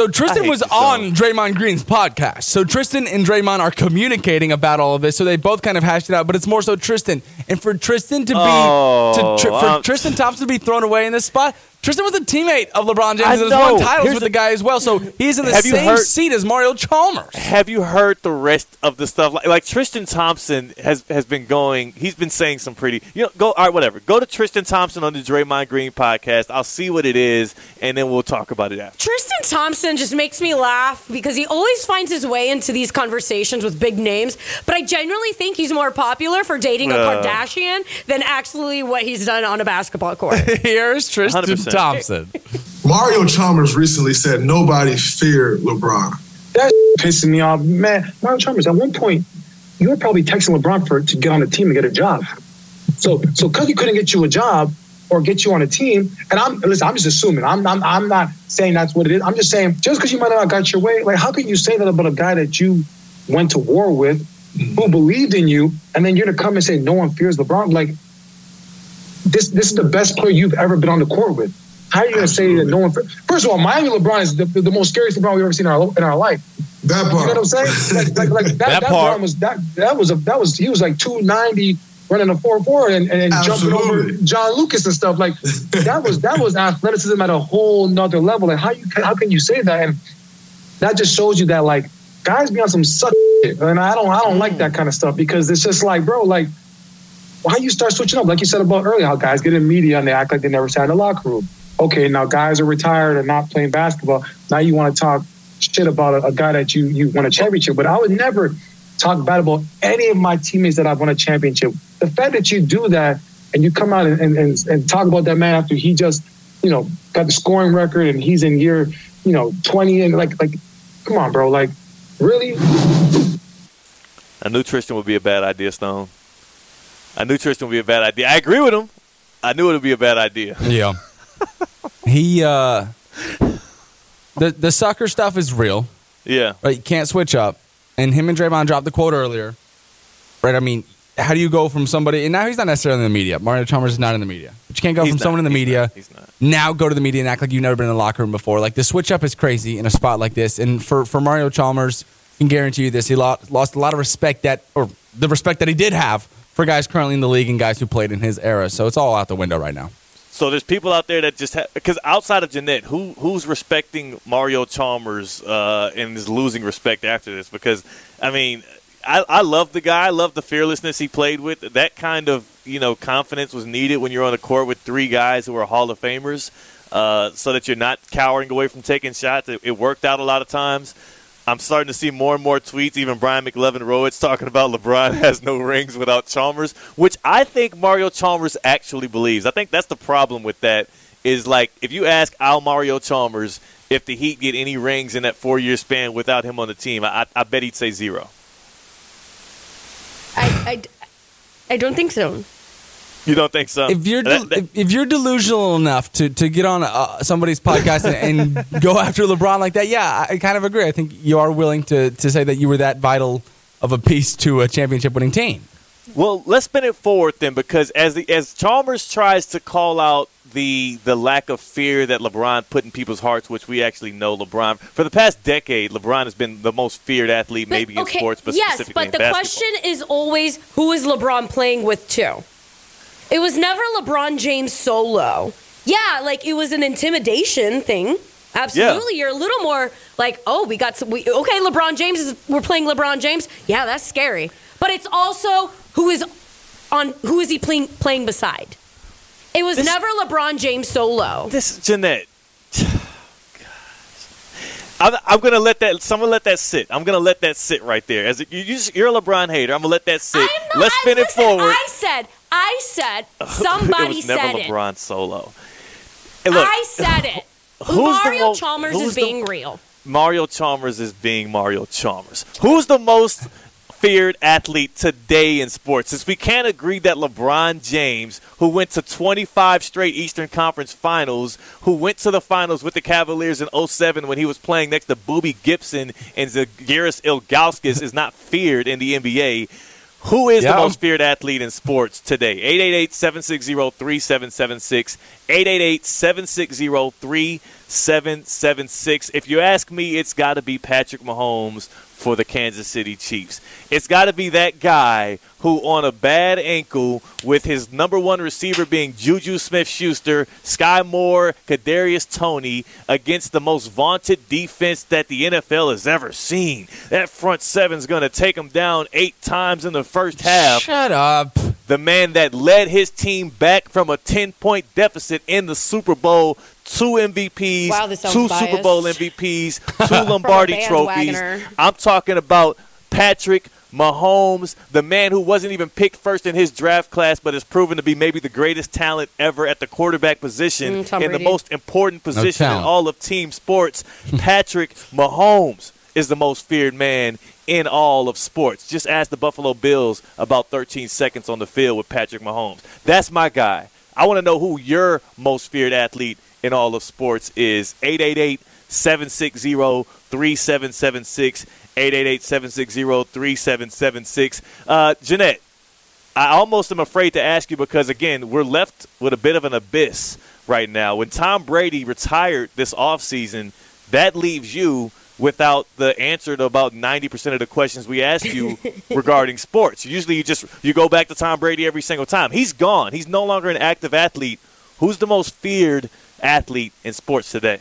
So Tristan was on. Draymond Green's podcast. So Tristan and Draymond are communicating about all of this. So they both kind of hashed it out. But it's more so Tristan. And for Tristan to be Oh, to, tr- for um, Tristan Thompson to be thrown away in this spot, Tristan was a teammate of LeBron James I and has know. won titles Here's with the- the guy as well. So he's in the Have same heard- seat as Mario Chalmers. Have you heard the rest of the stuff? Like, like Tristan Thompson has has been going. He's been saying some pretty. You know, go all right, whatever. Go to Tristan Thompson on the Draymond Green podcast. I'll see what it is, and then we'll talk about it after. Tristan Thompson just makes me laugh because he always finds his way into these conversations with big names. But I genuinely think he's more popular for dating a Uh. Kardashian than actually what he's done on a basketball court. Here's Tristan 100%. Thompson. Mario Chalmers recently said nobody feared LeBron. That's pissing me off, man. Mario Chalmers, at one point, you were probably texting LeBron for to get on the team and get a job. So, so because he couldn't get you a job or get you on a team, and I'm listen, I'm just assuming. I'm, I'm, I'm not saying that's what it is. I'm just saying just because you might not got your way, like how can you say that about a guy that you went to war with, who believed in you, and then you're gonna come and say no one fears LeBron? Like this, this is the best player you've ever been on the court with. How are you gonna say that no one? First of all, Miami LeBron is the, the most scariest LeBron we've ever seen in our in our life. That part. You know what I'm saying? Like, like, like that, That that, part. Was that that was a that was he was like 290 running a 4-4 and, and jumping over John Lucas and stuff. Like that was that was athleticism at a whole nother level. Like how you how can you say that? And that just shows you that like guys be on some suck shit. And I don't I don't like mm. that kind of stuff because it's just like, bro, like why you start switching up? Like you said about earlier, how guys get in media and they act like they never sat in the locker room. Okay, now guys are retired and not playing basketball. Now you want to talk shit about a, a guy that you you won a championship. But I would never talk bad about any of my teammates that I've won a championship. The fact that you do that and you come out and, and, and, talk about that man after he just, you know, got the scoring record and he's in year, you know, 20 and like like come on, bro. Like, really? I knew Tristan would be a bad idea, Stone. I knew Tristan would be a bad idea. I agree with him. I knew it would be a bad idea. Yeah. he uh the the soccer stuff is real. Yeah. Right, you can't switch up. And him and Draymond dropped the quote earlier. Right, I mean, how do you go from somebody and now he's not necessarily in the media. Mario Chalmers is not in the media. But you can't go He's from not. someone in the He's media not. He's not. now go to the media and act like you've never been in the locker room before. Like the switch up is crazy in a spot like this. And for, for Mario Chalmers, I can guarantee you this, he lost, lost a lot of respect that or the respect that he did have for guys currently in the league and guys who played in his era. So it's all out the window right now. So there's people out there that just because outside of Jeanette, who who's respecting Mario Chalmers uh, and is losing respect after this? Because I mean, I, I love the guy, I love the fearlessness he played with. That kind of you know confidence was needed when you're on the court with three guys who are Hall of Famers, uh, so that you're not cowering away from taking shots. It, it worked out a lot of times. I'm starting to see more and more tweets, even Brian McLevin Rowitz talking about LeBron has no rings without Chalmers, which I think Mario Chalmers actually believes. I think that's the problem with that is like if you ask Al Mario Chalmers if the Heat get any rings in that four year span without him on the team, I, I bet he'd say zero. I, I, I don't think so. You don't think so? if you're That- that- if, if you're delusional enough to, to get on uh, somebody's podcast and, and go after LeBron like that, yeah, I kind of agree. I think you are willing to to say that you were that vital of a piece to a championship winning team. Well, let's spin it forward then, because as the as Chalmers tries to call out the the lack of fear that LeBron put in people's hearts, which we actually know LeBron for the past decade, LeBron has been the most feared athlete, But, maybe in sports, but yes, specifically but in the basketball. question is always who is LeBron playing with too? It was never LeBron James solo. Yeah, like it was an intimidation thing. Absolutely, you're a little more like, oh, we got some. We, okay, LeBron James is. We're playing LeBron James. Yeah, that's scary. But it's also who is on. Who is he playing playing beside? It was never LeBron James solo. This Jeanette. I'm, I'm gonna let that. So let that sit. I'm gonna let that sit right there. As a, you, you're a LeBron hater, I'm gonna let that sit. No, Let's spin it forward. I said. I said. Somebody it was never said it. LeBron solo. Hey, look, I said it. Who's Mario Chalmers is the- being real. Mario Chalmers is being Mario Chalmers. Who's the most feared athlete today in sports? Since we can't agree that LeBron James, who went to 25 straight Eastern Conference finals, who went to the finals with the Cavaliers in 07 when he was playing next to Boobie Gibson and Zydrunas Ilgauskas, is not feared in the NBA. Who is Yeah. the most feared athlete in sports today? 888-760-3776. 776. If you ask me, it's got to be Patrick Mahomes for the Kansas City Chiefs. It's got to be that guy who, on a bad ankle, with his number one receiver being Juju Smith Schuster, Sky Moore, Kadarius Toney, against the most vaunted defense that the NFL has ever seen. That front seven's going to take him down eight times in the first half. Shut up. The man that led his team back from a 10 point deficit in the Super Bowl two MVPs, Wow, this sounds two biased. Super Bowl MVPs, two Lombardi trophies. bandwagoner. I'm talking about Patrick Mahomes, the man who wasn't even picked first in his draft class, but has proven to be maybe the greatest talent ever at the quarterback position Mm, in the most important position in all of team sports. Patrick Mahomes is the most feared man in all of sports. Just ask the Buffalo Bills about 13 seconds on the field with Patrick Mahomes. That's my guy. I want to know who your most feared athlete in all of sports is. 888 760 3776. 888 760 3776. Uh, Jeanette, I almost am afraid to ask you because, again, we're left with a bit of an abyss right now. When Tom Brady retired this offseason, that leaves you without the answer to about 90% of the questions we ask you regarding sports. Usually you just you go back to Tom Brady every single time. He's gone. He's no longer an active athlete. Who's the most feared athlete in sports today?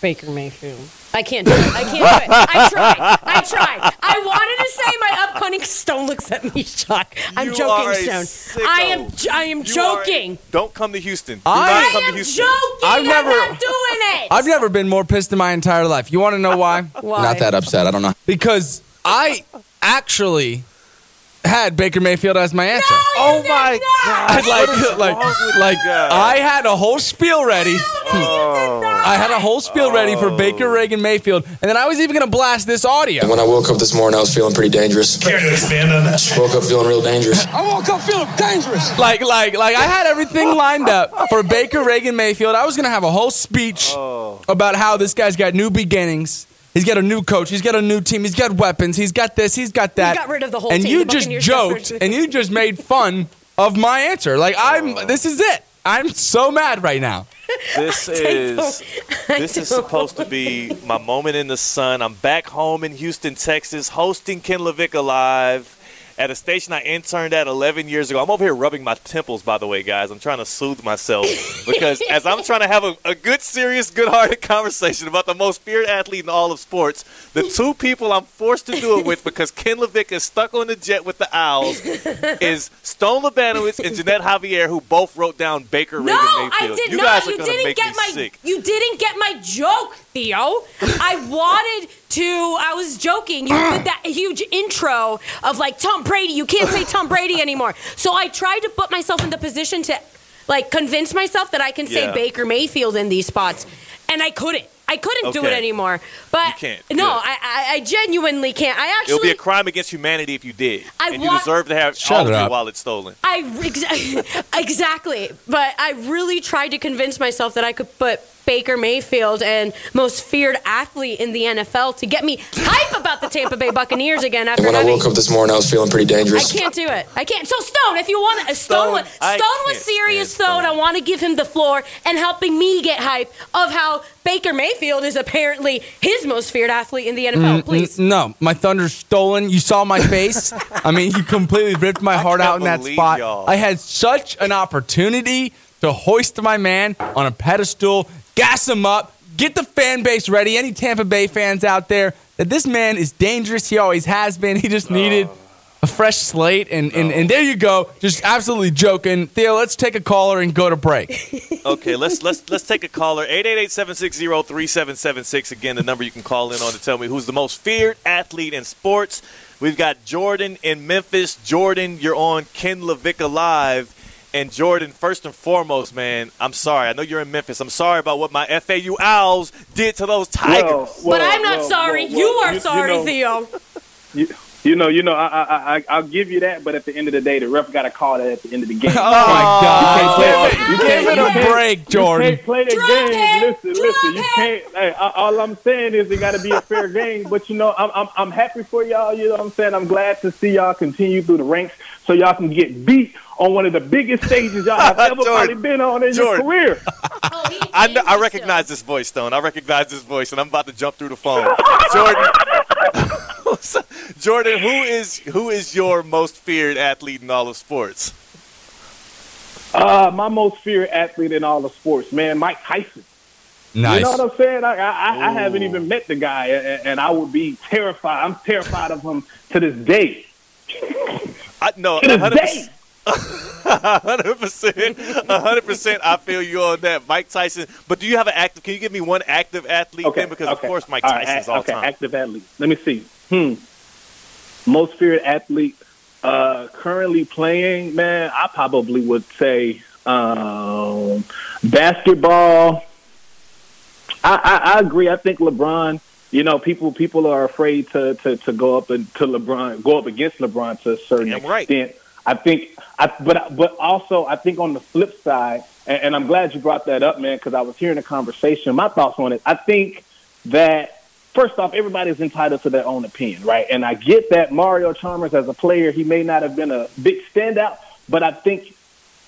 Baker Mayfield. I can't do it. I can't do it. I tried. I tried. I wanted to say my upcoming Stone looks at me shocked. I'm You joking, are a Stone. I am. I am You joking. are- don't come to Houston. Do I- not I come to am Houston. joking. I've I'm never- not doing it. I've never been more pissed in my entire life. You want to know why? Why? Not that upset. I don't know. Because I actually had Baker Mayfield as my answer. Oh my God! like, What is like, wrong like, you? I had a whole spiel ready. I had a whole spiel ready for Baker, oh. Reagan, Mayfield, and then I was even gonna blast this audio. When I woke up this morning, I was feeling pretty dangerous. Woke up feeling real dangerous. I woke up feeling dangerous. Like, like, like, I had everything lined up for Baker, Reagan, Mayfield. I was gonna have a whole speech Oh. about how this guy's got new beginnings. He's got a new coach. He's got a new team. He's got weapons. He's got this. He's got that. got rid of the whole and team. you The just joked and you just made fun of my answer. Like I'm. Oh. This is it. I'm so mad right now. This is this is supposed to be my moment in the sun. I'm back home in Houston, Texas, hosting Ken LaVicka Live at a station I interned at 11 years ago. I'm over here rubbing my temples, by the way, guys. I'm trying to soothe myself because as I'm trying to have a, a good, serious, good-hearted conversation about the most feared athlete in all of sports, the two people I'm forced to do it with because Ken LaVicka is stuck on the jet with the Owls is Stone Labanowitz and Jeanette Javier, who both wrote down Baker No, Reagan I Mayfield. did you not. guys are You didn't make get me my. sick. You didn't get my joke, Theo. I wanted to. I was joking. You did that huge intro of like Tom Brady. You can't say Tom Brady anymore. So I tried to put myself in the position to, like, convince myself that I can say Yeah. Baker Mayfield in these spots, and I couldn't. I couldn't do it Okay. anymه But You can't. no, Good. I, I, I genuinely can't. I actually It would be a crime against humanity if you did, I and you want- deserve to have Shut all of it your up. wallet stolen. I exa- exactly, but I really tried to convince myself that I could put Baker Mayfield and most feared athlete in the NFL to get me hype about the Tampa Bay Buccaneers again after When I woke up this morning, I was feeling pretty dangerous. I can't do it. I can't. So Stone, if you want, uh, Stone, Stone, was, Stone was serious. stand Stone, Stone. I want to give him the floor and helping me get hype of how Baker Mayfield is apparently his most feared athlete in the NFL. Mm, mm, Please. N- no, my thunder's stolen. You saw my face. I mean, you completely ripped my heart out in that spot. y'all. I had such an opportunity to hoist my man on a pedestal, gas him up, get the fan base ready. Any Tampa Bay fans out there that this man is dangerous. He always has been. He just needed oh. a fresh slate, and, and and there you go. Just absolutely joking. Theo, let's take a caller and go to break. Okay, let's let's let's take a caller. 888-760-3776. Again, the number you can call in on to tell me who's the most feared athlete in sports. We've got Jordan in Memphis. Jordan, you're on Ken LaVicka Live. And Jordan, first and foremost, man, I'm sorry. I know you're in Memphis. I'm sorry about what my FAU Owls did to those Tigers. but I'm not sorry. you are you- you sorry, know- Theo. You, you know, you know, I, I, I, I'll give you that, but at the end of the day, the ref got to call that at the end of the game. Oh my God! You Give can't- it you a can't- break, Jordan. You can't play the Drop game. it! Listen, listen. You can't. Hey, a- all I'm saying is it got to be a fair game. But you know, I'm, I'm I'm happy for y'all. You know what I'm saying? I'm glad to see y'all continue through the ranks so y'all can get beat on one of the biggest stages y'all have ever Jordan. probably been on in Jordan. your career. Oh, I, kn- I recognize this voice, Stone. I recognize this voice, and I'm about to jump through the phone. Jordan, Jordan, who is who is your most feared athlete in all of sports? Uh, my most feared athlete in all of sports, man, Mike Tyson. Nice. You know what I'm saying? I, I, I haven't even met the guy, and, and I would be terrified. I'm terrified of him to this day. I, no, To this 100%. day. hundred percent, hundred percent. I feel you on that, Mike Tyson. But do you have an active? Can you give me one active athlete? Okay, then? because okay. of course Mike All Tyson's all okay, time. active athlete. Let me see. Hmm. Most feared athlete uh, currently playing, man. I probably would say um, basketball. I, I, I agree. I think LeBron. You know, people people are afraid to to, to go up and to LeBron, go up against LeBron to a certain right. extent. I think, I, but but also I think on the flip side, and, and I'm glad you brought that up, man, because I was hearing a conversation. My thoughts on it. I think that first off, everybody's entitled to their own opinion, right? And I get that Mario Chalmers as a player, he may not have been a big standout, but I think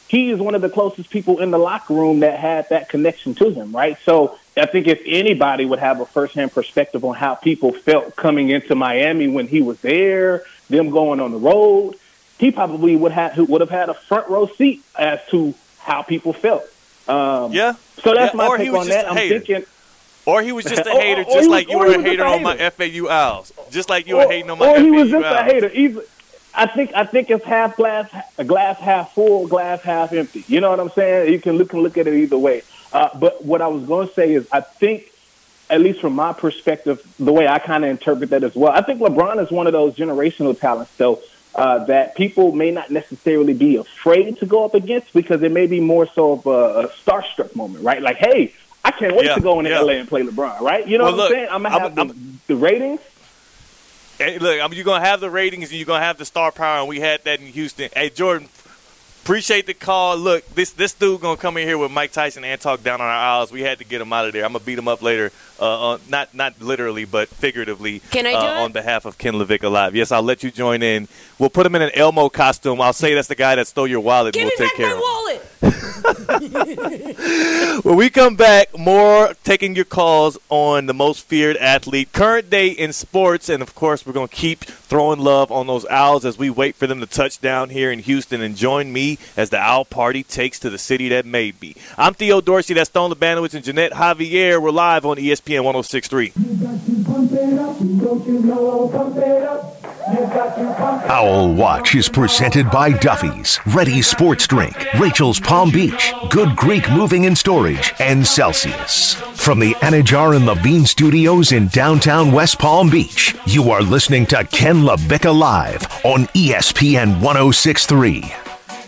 he is one of the closest people in the locker room that had that connection to him, right? So I think if anybody would have a firsthand perspective on how people felt coming into Miami when he was there, them going on the road, he probably would have would have had a front row seat as to how people felt. Um, Yeah. So that's Yeah, my take on that. I'm hater. thinking. Or he was just a hater, or just like was- you were a hater on my. FAU Owls, just like you were hating on my or FAU he was just Owls. a hater. Either, I think I think it's half glass, a glass half full, glass half empty. You know what I'm saying? You can look can look at it either way. Uh, but what I was going to say is, I think, at least from my perspective, the way I kind of interpret that as well, I think LeBron is one of those generational talents, though. Uh, that people may not necessarily be afraid to go up against because it may be more so of a, a starstruck moment, right? Like, hey, I can't wait Yeah, to go into yeah. LA and play LeBron, right? You know Well, what I'm saying? I'm gonna I'm- have the, the ratings. Hey, look, I mean, you're gonna have the ratings and you're gonna have the star power, and we had that in Houston. Hey, Jordan, appreciate the call. Look, this this dude gonna come in here with Mike Tyson and talk down on our aisles. We had to get him out of there. I'm gonna beat him up later, uh, on, not not literally, but figuratively. Can I do uh, it? on behalf of Ken LaVicka Live? Yes, I'll let you join in. We'll put him in an Elmo costume. I'll say that's the guy that stole your wallet. Give me we'll back take care my of him. wallet. When we come back, more taking your calls on the most feared athlete, current day in sports, and of course, we're going to keep throwing love on those Owls as we wait for them to touch down here in Houston and join me as the Owl Party takes to the city that made me. I'm Theo Dorsey, that's Stone Labanowitz and Jeanette Javier. We're live on ESPN 1063. Owl Watch is presented by Duffy's, Ready Sports Drink, Rachel's Palm Beach, Good Greek Moving and Storage, and Celsius. From the Anidjar and Levine Studios in downtown West Palm Beach, you are listening to Ken LaVicka Live on ESPN 1063.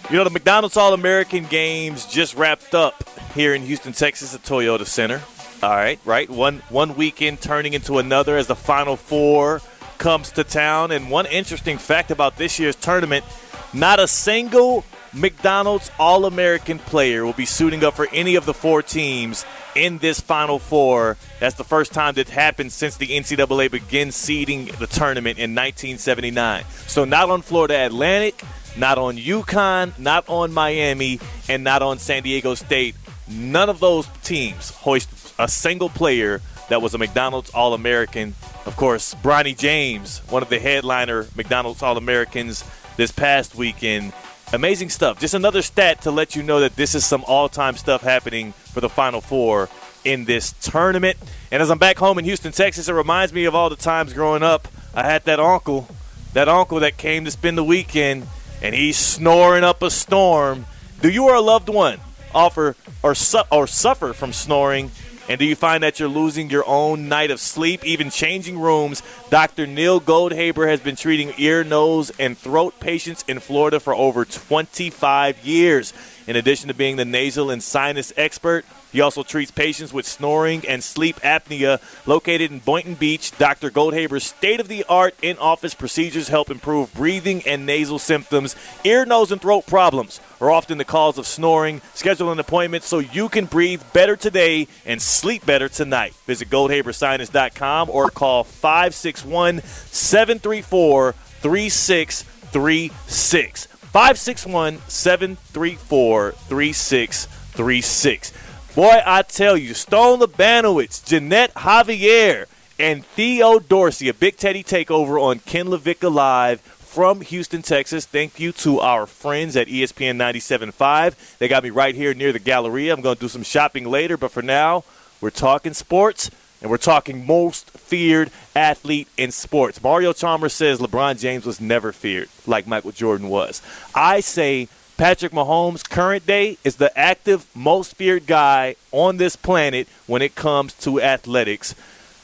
You know, the McDonald's All American Games just wrapped up here in Houston, Texas at Toyota Center. All right, right. One one weekend turning into another as the Final Four comes to town. And one interesting fact about this year's tournament: not a single McDonald's All American player will be suiting up for any of the four teams in this Final Four. That's the first time that happened since the NCAA began seeding the tournament in 1979. So not on Florida Atlantic, not on UConn, not on Miami, and not on San Diego State. None of those teams hoist a single player that was a McDonald's All American. Of course, Bronny James, one of the headliner McDonald's All Americans this past weekend. Amazing stuff. Just another stat to let you know that this is some all time stuff happening for the Final Four in this tournament. And as I'm back home in Houston, Texas, it reminds me of all the times growing up. I had that uncle, that uncle that came to spend the weekend, and he's snoring up a storm. Do you or a loved one offer or, su- or suffer from snoring? And do you find that you're losing your own night of sleep, even changing rooms? Dr. Neil Goldhaber has been treating ear, nose, and throat patients in Florida for over 25 years. In addition to being the nasal and sinus expert, he also treats patients with snoring and sleep apnea. Located in Boynton Beach, Dr. Goldhaber's state of the art in office procedures help improve breathing and nasal symptoms. Ear, nose, and throat problems are often the cause of snoring. Schedule an appointment so you can breathe better today and sleep better tonight. Visit goldhabersinus.com or call 561 734 3636. 561 734 3636. Boy, I tell you, Stone Labanowitz, Jeanette Javier, and Theo Dorsey, a Big Teddy takeover on Ken LaVicka Live from Houston, Texas. Thank you to our friends at ESPN 97.5. They got me right here near the Galleria. I'm going to do some shopping later, but for now, we're talking sports. And we're talking most feared athlete in sports. Mario Chalmers says LeBron James was never feared like Michael Jordan was. I say Patrick Mahomes, current day, is the active, most feared guy on this planet when it comes to athletics.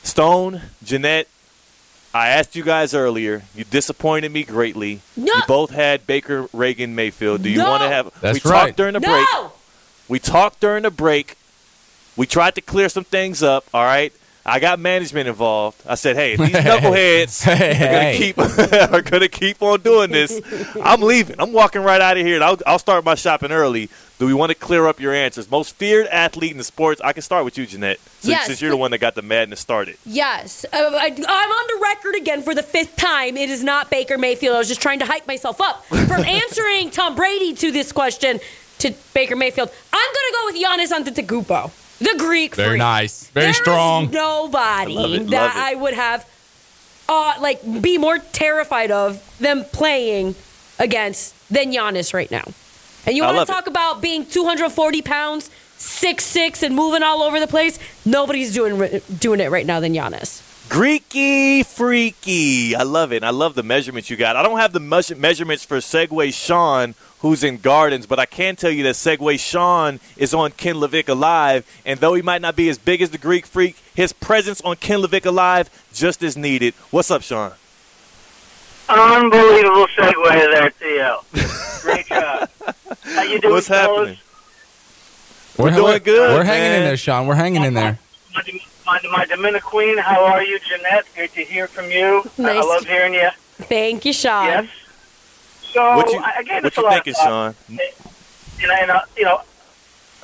Stone, Jeanette, I asked you guys earlier. You disappointed me greatly. No. You both had Baker Reagan Mayfield. Do you No. want to have? That's we right. talked during the No. break. We talked during the break. We tried to clear some things up. All right. I got management involved. I said, "Hey, these knuckleheads Hey, are gonna keep are gonna keep on doing this. I'm leaving. I'm walking right out of here, and I'll, I'll start my shopping early. Do we want to clear up your answers? Most feared athlete in the sports. I can start with you, Jeanette, since, Yes, since you're the one that got the madness started. Yes, uh, I, I'm on the record again for the fifth time. It is not Baker Mayfield. I was just trying to hype myself up from answering Tom Brady to this question to Baker Mayfield. I'm going to go with Giannis Antetokounmpo, the Greek. Very freak. nice. Very There is strong. nobody I love it, that love it. I would have, uh, like, be more terrified of them playing against than Giannis right now. And you I want love to it. talk about being 240 pounds, six six, and moving all over the place? Nobody's doing doing it right now than Giannis. Greeky freaky. I love it. I love the measurements you got. I don't have the measure- measurements for Segway Sean, who's in Gardens, but I can tell you that Segway Sean is on Ken LaVicka Live, and though he might not be as big as the Greek freak, his presence on Ken LaVicka Live just as needed. What's up, Sean? Unbelievable segue there, Theo. Great job. How you doing, What's happening? We're, doing we're- good, We're hanging in there, Sean. We're hanging in there. My, my, my Dominican Queen, how are you, Jeanette? Great to hear from you. I- Nice I love to- hearing you. Thank you, Sean. Yes. So What you, I, I gave what this a you lot thinking, of thought. Sean? And, and uh, you know,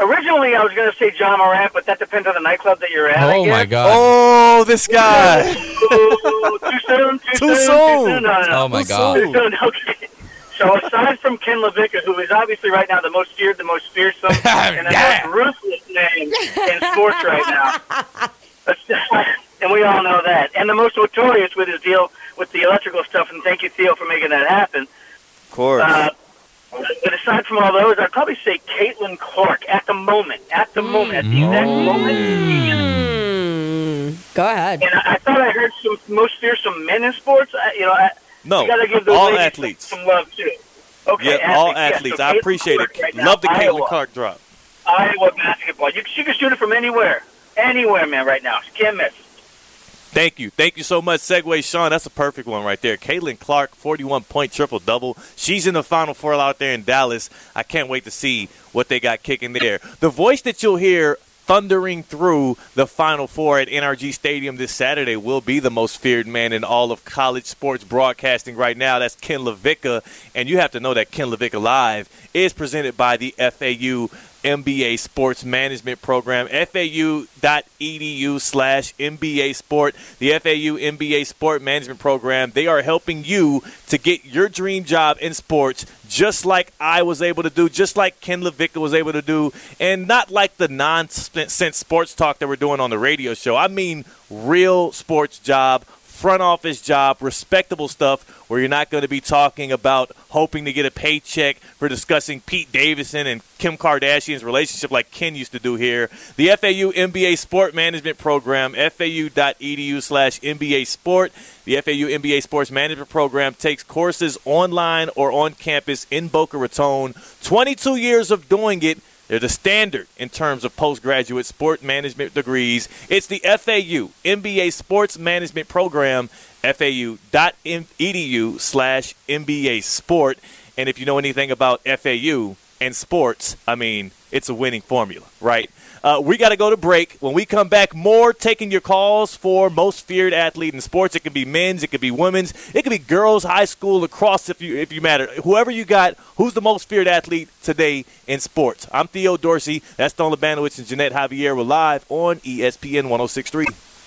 originally I was going to say Ja Morant, but that depends on the nightclub that you're at. I Oh my. God. Oh, this guy. Ooh, too soon. Too, Too soon. Too soon. soon. No, no, no. Oh my Too God. soon. Too soon. Okay. So aside from Ken LaVicka, who is obviously right now the most feared, the most fearsome, and the Yeah. most ruthless name in sports right now, and we all know that, and the most notorious with his deal with the electrical stuff. And thank you, Theo, for making that happen. Of course. Uh, but aside from all those, I'd probably say Caitlin Clark at the moment. At the moment, at the exact moment. Mm, go ahead. And I, I thought I heard some most fearsome men in sports. I, you know, I, no, you gotta give those all athletes. some, some love too. Okay, Yeah, all yes. athletes. So I appreciate Clark it. right now, Love the Caitlin Clark drop. Iowa basketball. You, she can shoot it from anywhere, anywhere, man. Right now, she can't miss. Thank you. Thank you so much, Segway Sean. That's a perfect one right there. Caitlin Clark, 41 point triple double. She's in the Final Four out there in Dallas. I can't wait to see what they got kicking there. The voice that you'll hear thundering through the Final Four at NRG Stadium this Saturday will be the most feared man in all of college sports broadcasting right now. That's Ken LaVicka. And you have to know that Ken LaVicka Live is presented by the FAU MBA Sports Management Program, fau.edu slash MBA Sport. The FAU MBA Sport Management Program, they are helping you to get your dream job in sports just like I was able to do, just like Ken LaVicka was able to do, and not like the nonsense sports talk that we're doing on the radio show. I mean real sports job, front office job, respectable stuff where you're not going to be talking about hoping to get a paycheck for discussing Pete Davidson and Kim Kardashian's relationship like Ken used to do here. The FAU MBA Sport Management Program, fau.edu slash MBA Sport. The FAU MBA Sports Management Program takes courses online or on campus in Boca Raton. 22 years of doing it. They're the standard in terms of postgraduate sport management degrees. It's the FAU MBA Sports Management Program, fau.edu slash MBA Sport. And if you know anything about FAU and sports, I mean, it's a winning formula, right? Uh, we got to go to break. When we come back, more taking your calls for most feared athlete in sports. It could be men's, it could be women's, it could be girls, high school, lacrosse, if you if you matter. Whoever you got, who's the most feared athlete today in sports? I'm Theo Dorsey. That's Don Labanowitz and Jeanette Javier. We're live on ESPN 1063.